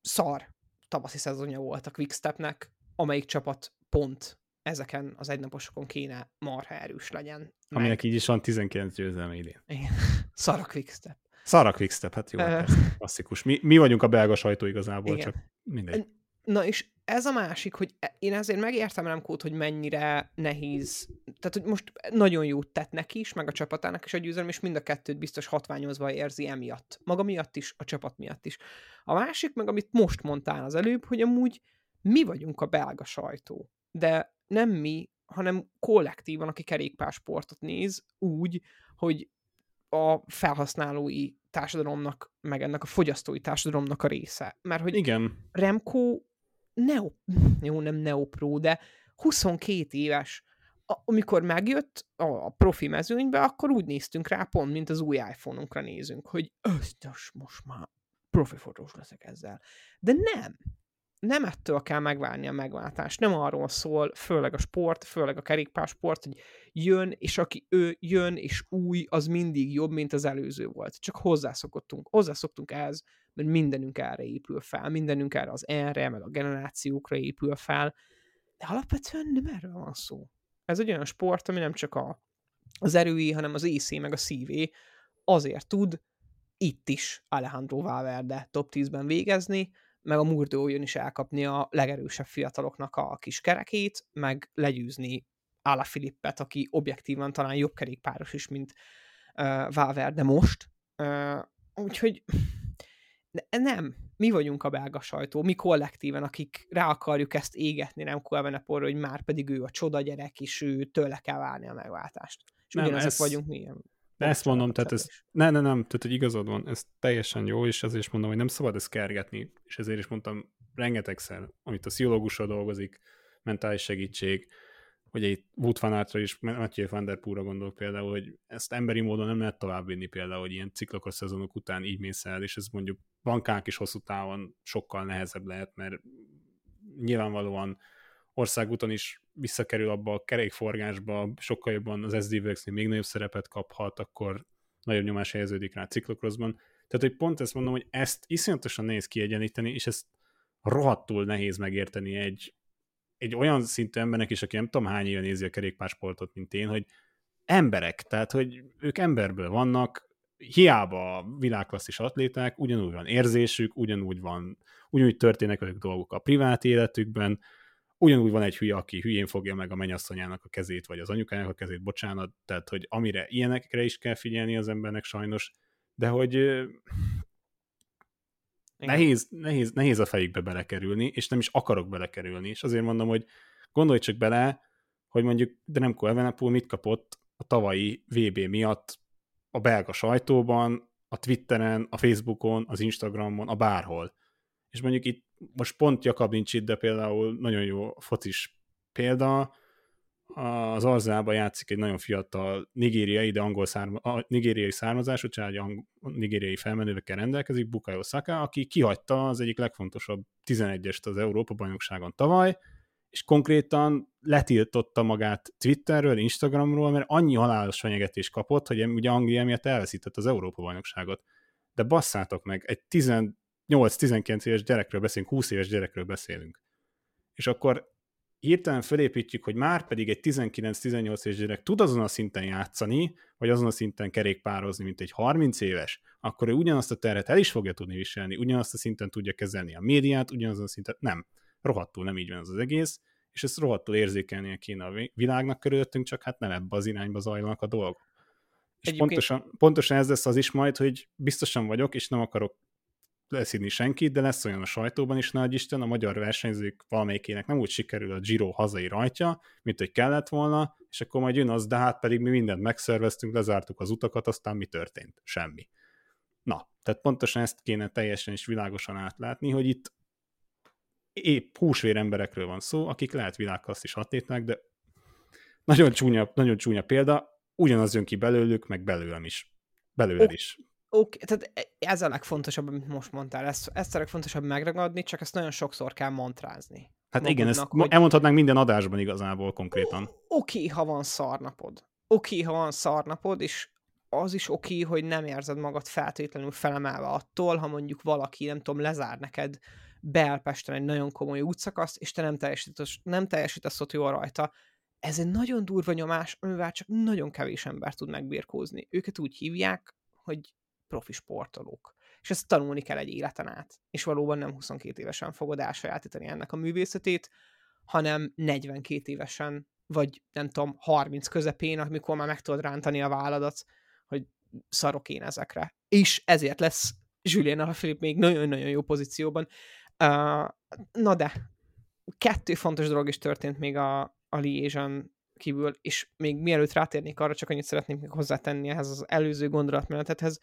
szar tavaszi szezonja volt a Quickstepnek, amelyik csapat pont ezeken az egynaposokon kéne marha erős legyen. Meg... Aminek így is van 19 győzelme idén. Igen. Szar a Quickstep. Szara Quickstep, hát jó, persze, klasszikus. Mi, mi vagyunk a belga sajtó igazából, Igen. csak mindegy. Na és ez a másik, hogy e- én ezért megértem Remkót, hogy mennyire nehéz, tehát hogy most nagyon jót tett neki is, meg a csapatának is a győzelem, és mind a kettőt biztos hatványozva érzi emiatt. Maga miatt is, a csapat miatt is. A másik meg, amit most mondtál az előbb, hogy amúgy mi vagyunk a belga sajtó, de nem mi, hanem kollektívan, aki kerékpársportot néz, úgy, hogy a felhasználói társadalomnak, meg ennek a fogyasztói társadalomnak a része. Mert hogy Igen. Remco neo, jó, nem neopro, de 22 éves, amikor megjött a profi mezőnybe, akkor úgy néztünk rá, pont, mint az új iPhone-unkra nézünk, hogy ösztös, most már profi fotós leszek ezzel. De nem nem ettől kell megvárni a megváltást. Nem arról szól, főleg a sport, főleg a kerékpársport, hogy jön, és aki ő jön, és új, az mindig jobb, mint az előző volt. Csak hozzászokottunk. Hozzászoktunk ehhez, mert mindenünk erre épül fel. Mindenünk erre az erre, meg a generációkra épül fel. De alapvetően nem erről van szó. Ez egy olyan sport, ami nem csak a, az erői, hanem az észé, meg a szívé azért tud itt is Alejandro Valverde top 10-ben végezni, meg a Murdó jön is elkapni a legerősebb fiataloknak a kis kerekét, meg legyőzni Ala Filippet, aki objektívan talán jobb kerékpáros is, mint uh, Valverde most. Uh, úgyhogy nem, mi vagyunk a belga sajtó, mi kollektíven, akik rá akarjuk ezt égetni, nem Eveneporra, hogy már pedig ő a csoda gyerek, és ő tőle kell várni a megváltást. És nem, ugyanezek ez... vagyunk mi. De ezt mondom, tehát ez, ne, ne, nem, tehát hogy igazad van, ez teljesen jó, és ezért is mondom, hogy nem szabad ezt kergetni, és ezért is mondtam rengetegszer, amit a pszichológusra dolgozik, mentális segítség, hogy egy Wood Fanártra is, Matthew Van Der Poelra gondolok például, hogy ezt emberi módon nem lehet továbbvinni például, hogy ilyen ciklokos szezonok után így mész el, és ez mondjuk bankák is hosszú távon sokkal nehezebb lehet, mert nyilvánvalóan országúton is visszakerül abba a kerékforgásba, sokkal jobban az SD Works még nagyobb szerepet kaphat, akkor nagyobb nyomás helyeződik rá a ciklokroszban. Tehát, hogy pont ezt mondom, hogy ezt iszonyatosan nehéz kiegyenlíteni, és ezt rohadtul nehéz megérteni egy, egy olyan szintű embernek is, aki nem tudom hány éve nézi a kerékpársportot, mint én, hogy emberek, tehát, hogy ők emberből vannak, hiába világklasszis atléták, ugyanúgy van érzésük, ugyanúgy van, ugyanúgy történnek velük dolgok a privát életükben, ugyanúgy van egy hülye, aki hülyén fogja meg a mennyasszonyának a kezét, vagy az anyukájának a kezét, bocsánat, tehát, hogy amire ilyenekre is kell figyelni az embernek sajnos, de hogy nehéz, nehéz, nehéz a fejükbe belekerülni, és nem is akarok belekerülni, és azért mondom, hogy gondolj csak bele, hogy mondjuk Dremko Evenepoel mit kapott a tavalyi VB miatt a belga sajtóban, a Twitteren, a Facebookon, az Instagramon, a bárhol. És mondjuk itt most pont Jakab nincs itt, de például nagyon jó focis példa, az Arzában játszik egy nagyon fiatal nigériai, de angol szárma, nigériai származású, tehát egy nigériai felmenővekkel rendelkezik, Bukayo Saka, aki kihagyta az egyik legfontosabb 11-est az Európa-bajnokságon tavaly, és konkrétan letiltotta magát Twitterről, Instagramról, mert annyi halálos fenyegetést kapott, hogy ugye Anglia miatt elveszített az Európa-bajnokságot. De basszátok meg, egy 8-19 éves gyerekről beszélünk, 20 éves gyerekről beszélünk. És akkor hirtelen felépítjük, hogy már pedig egy 19-18 éves gyerek tud azon a szinten játszani, vagy azon a szinten kerékpározni, mint egy 30 éves, akkor ő ugyanazt a terhet el is fogja tudni viselni, ugyanazt a szinten tudja kezelni a médiát, ugyanazon a szinten, nem. Rohadtul nem így van az, az egész, és ezt rohadtul érzékelnie kéne a világnak körülöttünk, csak hát nem ebbe az irányba zajlanak a dolgok. És Egyébként... pontosan, pontosan ez lesz az is majd, hogy biztosan vagyok, és nem akarok leszíni senkit, de lesz olyan a sajtóban is, nagy Isten, a magyar versenyzők valamelyikének nem úgy sikerül a Giro hazai rajtja, mint hogy kellett volna, és akkor majd jön az, de hát pedig mi mindent megszerveztünk, lezártuk az utakat, aztán mi történt? Semmi. Na, tehát pontosan ezt kéne teljesen és világosan átlátni, hogy itt épp húsvér emberekről van szó, akik lehet is atléták, de nagyon csúnya, nagyon csúnya példa, ugyanaz jön ki belőlük, meg belőlem is. Belőled is Oké, tehát e, ez a legfontosabb, amit most mondtál. Ezt, ezt a legfontosabb megragadni, csak ezt nagyon sokszor kell mantrázni. Hát Magunknak, igen, ezt hogy... elmondhatnánk minden adásban igazából konkrétan. Oké, ha van szarnapod. Oké, ha van szarnapod, és az is oké, hogy nem érzed magad feltétlenül felemelve attól, ha mondjuk valaki, nem tudom, lezár neked Belpesten egy nagyon komoly útszakaszt, és te nem teljesítesz, nem teljesítesz ott jól rajta. Ez egy nagyon durva nyomás, amivel csak nagyon kevés ember tud megbírkózni. Őket úgy hívják, hogy profi sportolók. És ezt tanulni kell egy életen át. És valóban nem 22 évesen fogod elsajátítani ennek a művészetét, hanem 42 évesen, vagy nem tudom, 30 közepén, amikor már meg tudod rántani a válladat, hogy szarok én ezekre. És ezért lesz Julien Alaphilippe még nagyon-nagyon jó pozícióban. Uh, na de, kettő fontos dolog is történt még a, a Liaison kívül, és még mielőtt rátérnék arra, csak annyit szeretnék még hozzátenni ehhez az előző gondolatmenetethez,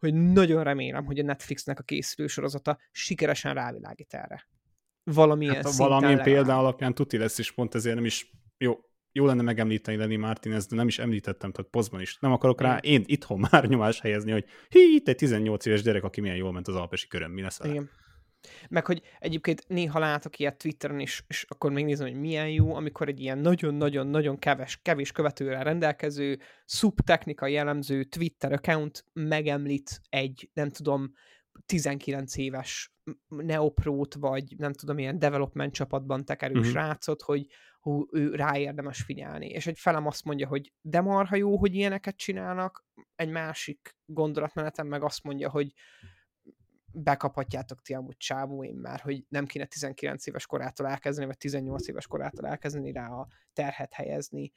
hogy nagyon remélem, hogy a Netflixnek a készülő sorozata sikeresen rávilágít erre. Valamilyen hát, Valamilyen példa alapján tuti lesz, és pont ezért nem is jó, jó lenne megemlíteni Lenny Martinez, de nem is említettem, tehát pozban is. Nem akarok rá én itthon már nyomás helyezni, hogy hi, itt egy 18 éves gyerek, aki milyen jól ment az alpesi körön, mi lesz vele? Igen. Meg hogy egyébként néha látok ilyet Twitteren is, és akkor megnézem, hogy milyen jó, amikor egy ilyen nagyon-nagyon-nagyon kevés, kevés követőre rendelkező, szubtechnikai jellemző Twitter account megemlít egy, nem tudom, 19 éves neoprót, vagy nem tudom, ilyen development csapatban tekerő uh-huh. srácot, hogy hú, ő rá érdemes figyelni. És egy felem azt mondja, hogy de marha jó, hogy ilyeneket csinálnak, egy másik gondolatmenetem meg azt mondja, hogy bekaphatjátok ti amúgy csávóim már, hogy nem kéne 19 éves korától elkezdeni, vagy 18 éves korától elkezdeni rá a terhet helyezni,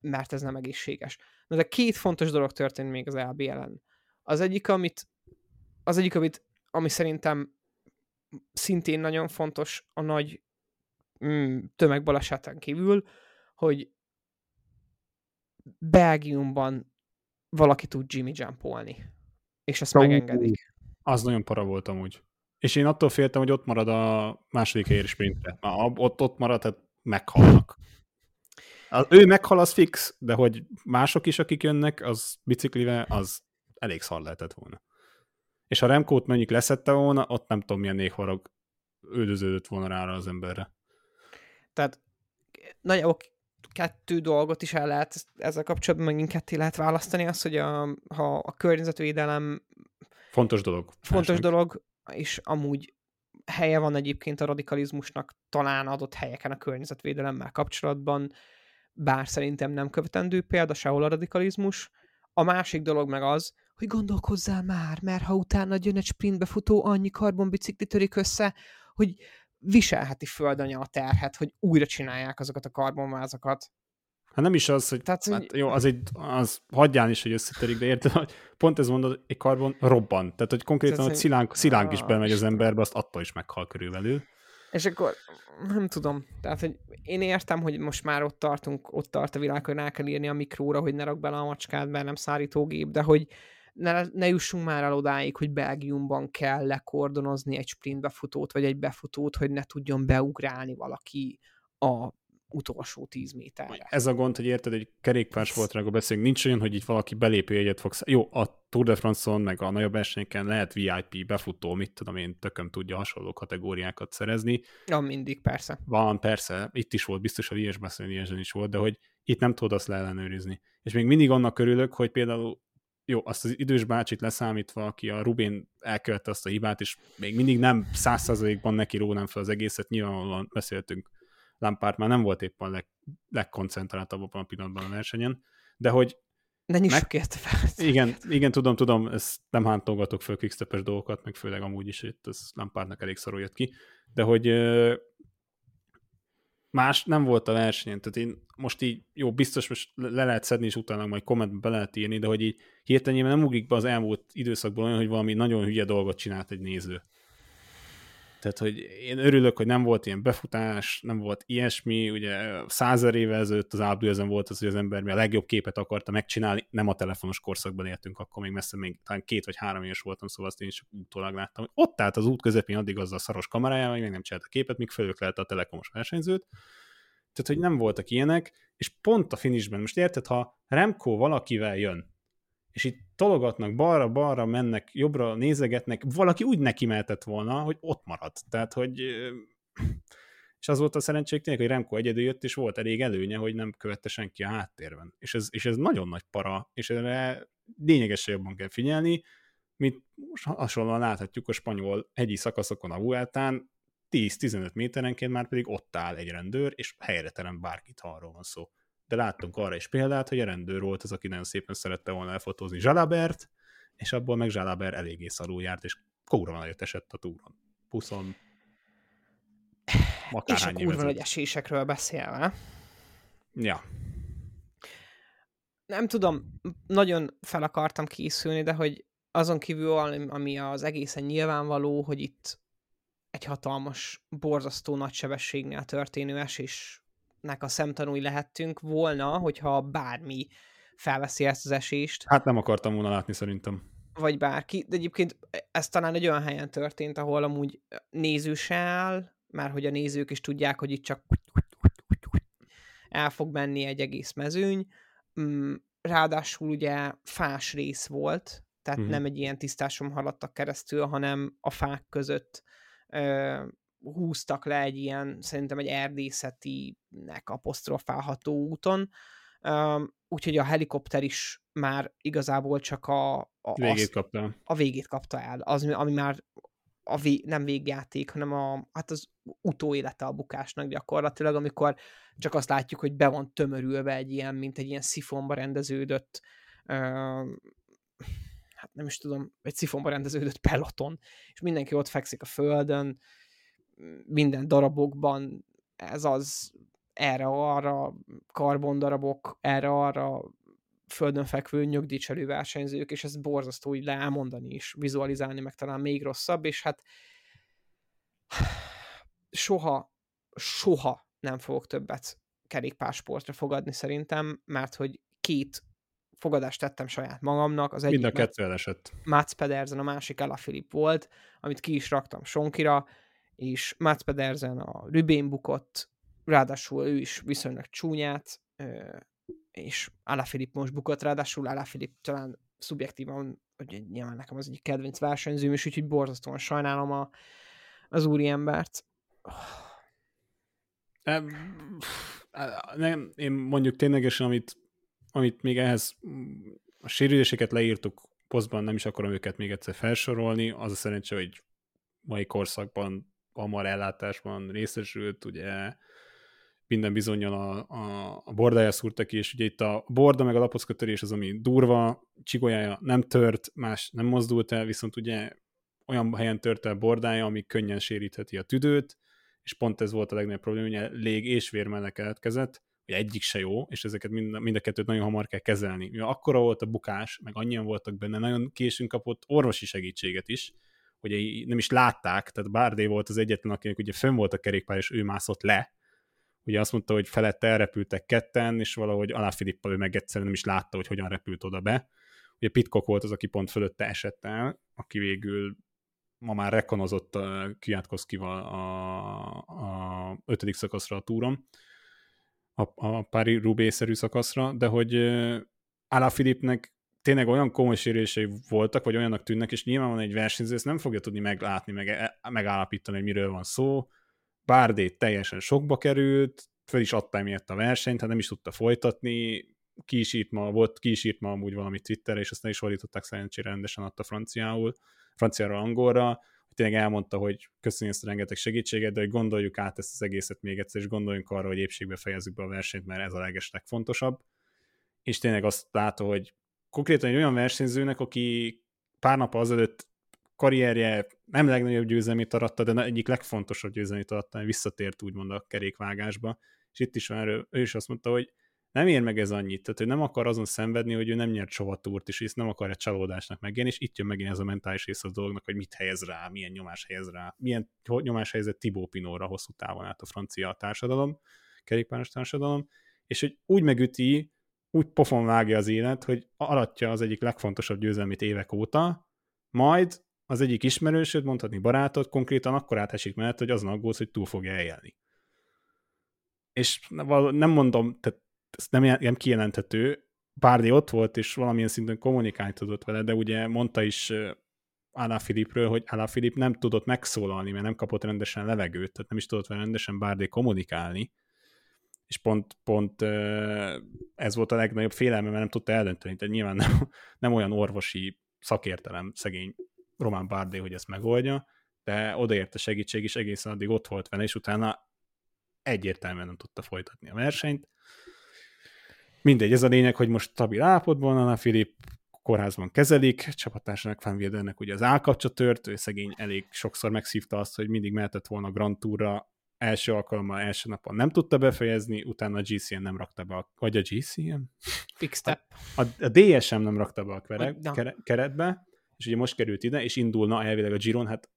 mert ez nem egészséges. Na de két fontos dolog történt még az LBL-en. Az egyik, amit, az egyik, amit, ami szerintem szintén nagyon fontos a nagy mm, tömegbalesetán kívül, hogy Belgiumban valaki tud Jimmy jumpolni, és ezt megengedik. Az nagyon para volt amúgy. És én attól féltem, hogy ott marad a második helyér sprintre. Ott, ott marad, tehát meghalnak. Az, ő meghal, az fix, de hogy mások is, akik jönnek, az biciklivel, az elég szar lehetett volna. És ha Remkót mondjuk leszette volna, ott nem tudom milyen néhvarag üldöződött volna rá az emberre. Tehát nagyjából kettő dolgot is el lehet ezzel kapcsolatban megint ketté lehet választani, az, hogy a, ha a környezetvédelem Fontos dolog. Fontos másnak. dolog, és amúgy helye van egyébként a radikalizmusnak talán adott helyeken a környezetvédelemmel kapcsolatban, bár szerintem nem követendő példa sehol a radikalizmus. A másik dolog meg az, hogy gondolkozzál már, mert ha utána jön egy sprintbe futó, annyi karbonbicikli törik össze, hogy viselheti földanya a terhet, hogy újra csinálják azokat a karbonvázakat. Hát nem is az, hogy Tehát, hát jó, az egy, az hagyján is, hogy összetörik, de érted, hogy pont ez mondod, egy karbon robban. Tehát, hogy konkrétan, hogy szilánk, szilánk is bemegy az emberbe, azt attól is meghal körülbelül. És akkor nem tudom, tehát, hogy én értem, hogy most már ott tartunk, ott tart a világ, hogy rá kell írni a mikróra, hogy ne rak bele a macskát, mert nem szárítógép, de hogy ne, ne jussunk már el odáig, hogy Belgiumban kell lekordonozni egy sprintbefutót, vagy egy befutót, hogy ne tudjon beugrálni valaki a utolsó 10 méterre. Ez a gond, hogy érted, egy kerékpársportrágról beszélünk, nincs olyan, hogy itt valaki belépő egyet fogsz. Jó, a Tour de France-on, meg a nagyobb versenyeken lehet VIP, befutó, mit tudom én, tököm tudja hasonló kategóriákat szerezni. Ja, mindig, persze. Van, persze, itt is volt, biztos a Lies beszélni, is volt, de hogy itt nem tudod azt leellenőrizni. És még mindig annak örülök, hogy például jó, azt az idős bácsit leszámítva, aki a Rubén elkövette azt a hibát, és még mindig nem százszerzalékban neki rónám fel az egészet, nyilvánvalóan beszéltünk Lampard már nem volt éppen leg, legkoncentráltabb abban a pillanatban a versenyen, de hogy ne nyissuk meg... fel. Igen, igen, tudom, tudom, ezt nem hántolgatok föl quickstep dolgokat, meg főleg amúgy is itt ez Lampardnak elég szarul jött ki, de hogy más nem volt a versenyen, tehát én most így, jó, biztos most le lehet szedni, és utána majd kommentbe be lehet írni, de hogy így hirtelen nem ugrik be az elmúlt időszakból olyan, hogy valami nagyon hülye dolgot csinált egy néző. Tehát, hogy én örülök, hogy nem volt ilyen befutás, nem volt ilyesmi, ugye százer éve ezelőtt az ezen volt az, hogy az ember mi a legjobb képet akarta megcsinálni, nem a telefonos korszakban éltünk, akkor még messze még talán két vagy három éves voltam, szóval azt én is utólag láttam, hogy ott állt az út közepén addig az a szaros kamerájával, még nem csinált a képet, míg fölök lehet a telekomos versenyzőt. Tehát, hogy nem voltak ilyenek, és pont a finishben, most érted, ha Remco valakivel jön, és itt tologatnak balra-balra, mennek jobbra, nézegetnek, valaki úgy neki mehetett volna, hogy ott maradt. Tehát, hogy és az volt a szerencsék tényleg, hogy Remco egyedül jött, és volt elég előnye, hogy nem követte senki a háttérben. És ez, és ez nagyon nagy para, és erre lényegesen jobban kell figyelni, mint most hasonlóan láthatjuk a spanyol hegyi szakaszokon a Vueltán, 10-15 méterenként már pedig ott áll egy rendőr, és helyre terem bárkit, ha arról van szó de láttunk arra is példát, hogy a rendőr volt az, aki nagyon szépen szerette volna elfotózni Zsalabert, és abból meg Zsalaber eléggé szarul járt, és kóra nagyot esett a túron. 20 és a kurva nagy esésekről beszélve. Ja. Nem tudom, nagyon fel akartam készülni, de hogy azon kívül, ami az egészen nyilvánvaló, hogy itt egy hatalmas, borzasztó nagy sebességnél történő esésnek a szemtanúi lehettünk volna, hogyha bármi felveszi ezt az esést. Hát nem akartam volna látni szerintem. Vagy bárki, de egyébként ez talán egy olyan helyen történt, ahol amúgy néző se áll, már hogy a nézők is tudják, hogy itt csak el fog menni egy egész mezőny. Mm, ráadásul ugye fás rész volt, tehát uh-huh. nem egy ilyen tisztásom haladtak keresztül, hanem a fák között ö, húztak le egy ilyen, szerintem egy erdészetinek apostrofálható úton, ö, úgyhogy a helikopter is már igazából csak a, a, végét azt, kapta. a végét kapta el, az, ami már a vé, nem végjáték, hanem a, hát az utóélete a bukásnak gyakorlatilag, amikor csak azt látjuk, hogy be van tömörülve egy ilyen, mint egy ilyen szifonba rendeződött ö, hát nem is tudom, egy szifonba rendeződött peloton, és mindenki ott fekszik a földön, minden darabokban, ez az erre-arra, karbondarabok, erre-arra, földön fekvő nyugdíjcselő versenyzők, és ez borzasztó így leámondani is, vizualizálni meg talán még rosszabb, és hát soha, soha nem fogok többet kerékpársportra fogadni szerintem, mert hogy két fogadást tettem saját magamnak. Az egyik Mind a kettő elesett. Mats Pedersen, a másik Ella Filip volt, amit ki is raktam Sonkira, és Mats Pedersen a Rübén bukott, ráadásul ő is viszonylag csúnyát, és Filip most bukott, ráadásul Filip talán szubjektívan, hogy nyilván nekem az egyik kedvenc versenyzőm, és úgyhogy borzasztóan sajnálom a, az úriembert. Nem, én mondjuk ténylegesen, amit, amit még ehhez a sérüléseket leírtuk posztban, nem is akarom őket még egyszer felsorolni, az a szerencsé, hogy mai korszakban hamar ellátásban részesült, ugye minden bizonyal a, a, a bordája szúrta ki, és ugye itt a borda meg a lapockötörés az, ami durva, csigolyája nem tört, más nem mozdult el, viszont ugye olyan helyen tört el bordája, ami könnyen sérítheti a tüdőt, és pont ez volt a legnagyobb probléma, hogy lég és vérmelek keletkezett, hogy egyik se jó, és ezeket mind, mind a kettőt nagyon hamar kell kezelni. Mivel akkora volt a bukás, meg annyian voltak benne, nagyon későn kapott orvosi segítséget is, hogy nem is látták, tehát Bárdé volt az egyetlen, akinek ugye fönn volt a kerékpár, és ő mászott le, ugye azt mondta, hogy felette elrepültek ketten, és valahogy Alá Filippal ő meg egyszerűen nem is látta, hogy hogyan repült oda be. Ugye Pitcock volt az, aki pont fölötte esett el, aki végül ma már rekonozott Kiátkoszkival a, a ötödik szakaszra a túron, a, a pári rubé-szerű szakaszra, de hogy Alá Filipnek tényleg olyan komoly sérülései voltak, vagy olyannak tűnnek, és nyilván van egy versenyző, ezt nem fogja tudni meglátni, meg, e, megállapítani, hogy miről van szó, Bárdét teljesen sokba került, fel is adta miatt a versenyt, hát nem is tudta folytatni, ki is írt ma, volt, ki is írt ma amúgy valami Twitterre, és azt nem is fordították szerencsére rendesen adta franciául, franciára, angolra, tényleg elmondta, hogy köszönjük ezt a rengeteg segítséget, de hogy gondoljuk át ezt az egészet még egyszer, és gondoljunk arra, hogy épségbe fejezzük be a versenyt, mert ez a leges legfontosabb. És tényleg azt látta, hogy konkrétan egy olyan versenyzőnek, aki pár nap azelőtt karrierje nem legnagyobb győzelmét aratta, de egyik legfontosabb győzelmét aratta, visszatért úgymond a kerékvágásba, és itt is van erről, ő is azt mondta, hogy nem ér meg ez annyit, tehát ő nem akar azon szenvedni, hogy ő nem nyert soha túrt, és nem akar egy csalódásnak megjelenni, és itt jön megint ez a mentális része a dolognak, hogy mit helyez rá, milyen nyomás helyez rá, milyen nyomás helyezett Tibó Pinóra hosszú távon át a francia társadalom, kerékpáros társadalom, és hogy úgy megüti, úgy pofon vágja az élet, hogy alatja az egyik legfontosabb győzelmét évek óta, majd az egyik ismerősöd, mondhatni barátod, konkrétan akkor átesik mellett, hogy azon aggódsz, hogy túl fogja eljelni. És nem mondom, tehát ez nem, nem kijelenthető, Bárdi ott volt, és valamilyen szinten kommunikálni tudott vele, de ugye mondta is Alá Filipről, hogy Alá Filip nem tudott megszólalni, mert nem kapott rendesen levegőt, tehát nem is tudott vele rendesen Bárdi kommunikálni, és pont, pont ez volt a legnagyobb félelme, mert nem tudta eldönteni, tehát nyilván nem, nem olyan orvosi szakértelem szegény Román Bárdé, hogy ezt megoldja, de odaért a segítség is, egészen addig ott volt vele, és utána egyértelműen nem tudta folytatni a versenyt. Mindegy, ez a lényeg, hogy most stabil állapotban van a Filip, kórházban kezelik, csapattársának Van ugye az állkapcsa tört, ő szegény elég sokszor megszívta azt, hogy mindig mehetett volna Grand Tourra, első alkalommal, első napon nem tudta befejezni, utána a GCN nem rakta be a, vagy a GCN? Quickstep. A, a, a DSM nem rakta be a kere, kere, keretbe, és ugye most került ide, és indulna elvileg a Giron, hát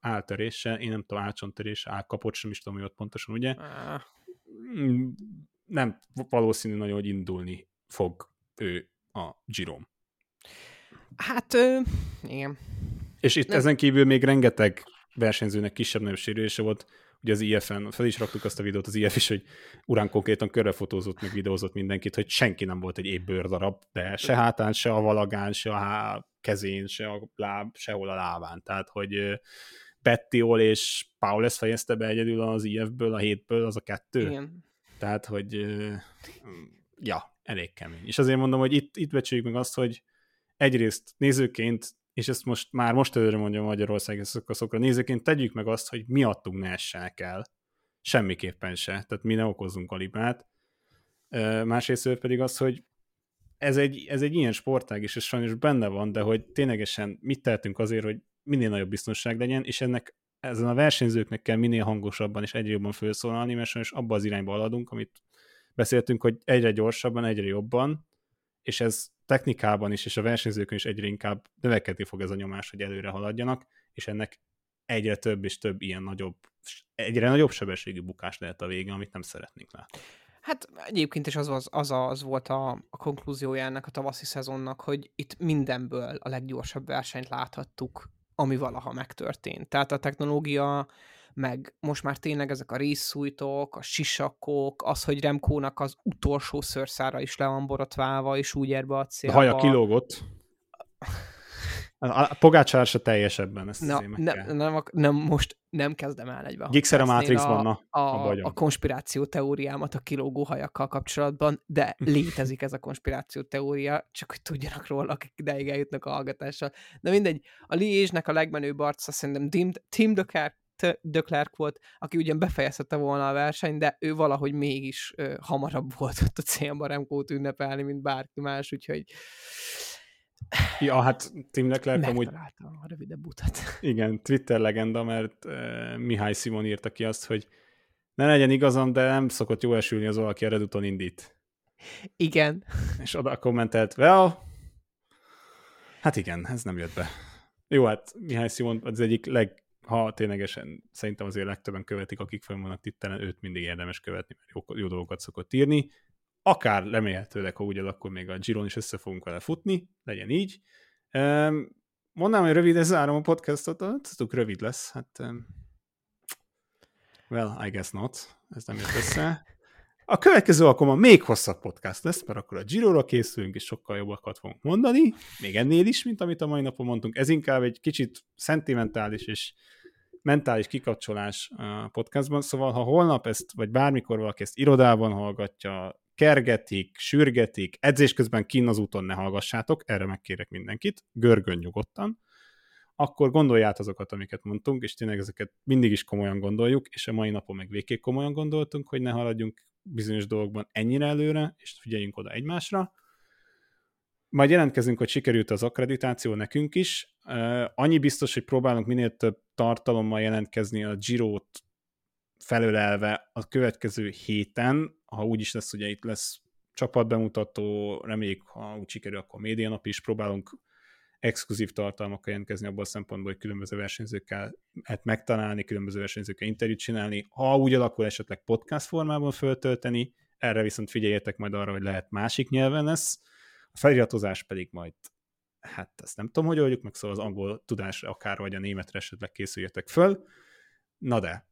áltörése, én nem tudom, álcsontörése, álkapott sem is tudom, hogy ott pontosan, ugye? Ah. Mm, Nem valószínű nagyon, hogy indulni fog ő a Girom. Hát, ö, igen. És itt Nem. ezen kívül még rengeteg versenyzőnek kisebb-nagyobb sérülése volt, ugye az IF-en, fel is raktuk azt a videót az IF is, hogy urán konkrétan körbefotózott, meg videózott mindenkit, hogy senki nem volt egy épp bőrdarab, de se hátán, se a valagán, se a há- kezén, se a láb, sehol a lábán. Tehát, hogy ö, Bettiol és Paulus fejezte be egyedül az IF-ből, a hétből, az a kettő. igen. Tehát, hogy ja, elég kemény. És azért mondom, hogy itt, itt becsüljük meg azt, hogy egyrészt nézőként, és ezt most már most előre mondjam Magyarország szokaszokra, nézőként tegyük meg azt, hogy miattunk ne essenek el. Semmiképpen se. Tehát mi ne okozzunk alibát. Ö, Másrészt pedig az, hogy ez egy, ez egy ilyen sportág, és ez sajnos benne van, de hogy ténylegesen mit tehetünk azért, hogy minél nagyobb biztonság legyen, és ennek ezen a versenyzőknek kell minél hangosabban és egyre jobban felszólalni, mert sajnos abba az irányba haladunk, amit beszéltünk, hogy egyre gyorsabban, egyre jobban, és ez technikában is, és a versenyzőkön is egyre inkább növekedni fog ez a nyomás, hogy előre haladjanak, és ennek egyre több és több ilyen nagyobb, egyre nagyobb sebességű bukás lehet a vége, amit nem szeretnénk látni. Hát egyébként is az, az, az, az volt a, a konklúziója ennek a tavaszi szezonnak, hogy itt mindenből a leggyorsabb versenyt láthattuk, ami valaha megtörtént. Tehát a technológia, meg most már tényleg ezek a részszújtók, a sisakok, az, hogy Remkónak az utolsó szőrszára is le van borotválva, és úgy ér be a A célba. haja kilógott. A, a Pogácsár se teljesebben, ezt Na, ne, nem, ak- nem, most nem kezdem el egybe. Gixer a Matrixban, na, a, a, a konspiráció teóriámat a kilógó hajakkal kapcsolatban, de létezik ez a konspiráció teória, csak hogy tudjanak róla, akik ideig eljutnak a hallgatással. De mindegy, a Liège-nek a legmenőbb arca szerintem Tim, Tim de Klerk, de Klerk volt, aki ugyan befejezhette volna a versenyt, de ő valahogy mégis ö, hamarabb volt ott a célban Remkót ünnepelni, mint bárki más, úgyhogy Ja, hát Tim Leclerc amúgy a rövidebb utat. Igen, Twitter legenda, mert uh, Mihály Simon írta ki azt, hogy ne legyen igazam, de nem szokott jó esülni az valaki a Reduton indít. Igen, És oda kommentelt, well, hát igen, ez nem jött be. Jó, hát Mihály Simon az egyik leg, ha ténylegesen szerintem azért legtöbben követik, akik fönn vannak Twitteren, őt mindig érdemes követni, mert jó, jó dolgokat szokott írni. Akár remélhetőleg, ha úgy akkor még a Giron is össze fogunk vele futni, legyen így. Um, mondanám, hogy rövid, ez zárom a podcastot, tudtuk, rövid lesz. Hát, well, I guess not. Ez nem jött össze. A következő alkalommal még hosszabb podcast lesz, mert akkor a Giro-ra készülünk, és sokkal jobbakat fogunk mondani, még ennél is, mint amit a mai napon mondtunk. Ez inkább egy kicsit szentimentális és mentális kikapcsolás a podcastban, szóval ha holnap ezt, vagy bármikor valaki ezt irodában hallgatja, kergetik, sürgetik, edzés közben kín az úton ne hallgassátok, erre megkérek mindenkit, görgön nyugodtan, akkor gondolj át azokat, amiket mondtunk, és tényleg ezeket mindig is komolyan gondoljuk, és a mai napon meg végképp komolyan gondoltunk, hogy ne haladjunk bizonyos dolgokban ennyire előre, és figyeljünk oda egymásra. Majd jelentkezünk, hogy sikerült az akkreditáció nekünk is. Annyi biztos, hogy próbálunk minél több tartalommal jelentkezni a Giro-t felölelve a következő héten, ha úgy is lesz, ugye itt lesz csapatbemutató, reméljük, ha úgy sikerül, akkor médianap is próbálunk exkluzív tartalmakkal jelentkezni abban a szempontból, hogy különböző versenyzőkkel hát megtalálni, különböző versenyzőkkel interjút csinálni, ha úgy alakul esetleg podcast formában föltölteni, erre viszont figyeljetek majd arra, hogy lehet másik nyelven lesz, a feliratozás pedig majd hát ezt nem tudom, hogy oldjuk meg, szóval az angol tudásra, akár vagy a németre esetleg készüljetek föl. Na de,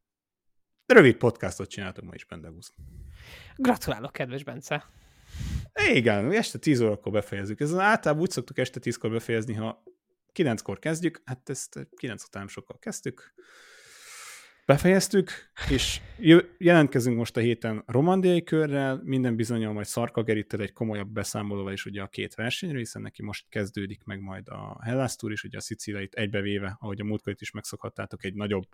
rövid podcastot csináltok ma is, Bendegúz. Gratulálok, kedves Bence! Igen, este 10 órakor befejezzük. Ez általában úgy szoktuk este 10-kor befejezni, ha 9-kor kezdjük, hát ezt 9 után sokkal kezdtük. Befejeztük, és jelentkezünk most a héten romandiai körrel, minden bizonyal majd Szarka Gerittel egy komolyabb beszámolóval is ugye a két versenyről, hiszen neki most kezdődik meg majd a Hellas Tour is, ugye a Szicilait egybevéve, ahogy a múltkor is megszokhattátok, egy nagyobb,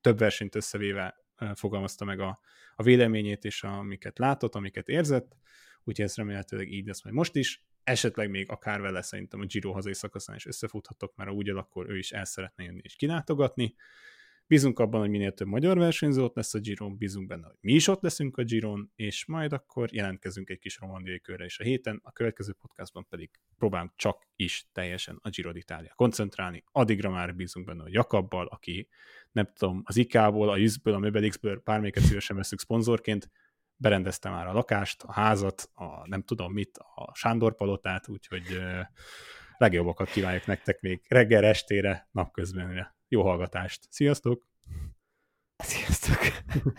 több versenyt összevéve fogalmazta meg a, a véleményét és amiket látott, amiket érzett, úgyhogy ez remélhetőleg így lesz majd most is. Esetleg még akár vele szerintem a Giro hazai szakaszán is összefuthatok, mert úgy akkor ő is el szeretne jönni és kilátogatni. Bízunk abban, hogy minél több magyar versenyző ott lesz a Giron, bízunk benne, hogy mi is ott leszünk a Giron, és majd akkor jelentkezünk egy kis romandiai körre is a héten, a következő podcastban pedig próbálunk csak is teljesen a Giro d'Italia koncentrálni. Addigra már bízunk benne, hogy Jakabbal, aki nem tudom, az IK-ból, a Yüzből, a Möbelixből bármelyiket szívesen veszük szponzorként, berendezte már a lakást, a házat, a nem tudom mit, a Sándor palotát, úgyhogy legjobbakat kívánjuk nektek még reggel, estére, napközben. Jó hallgatást! Sziasztok! Sziasztok!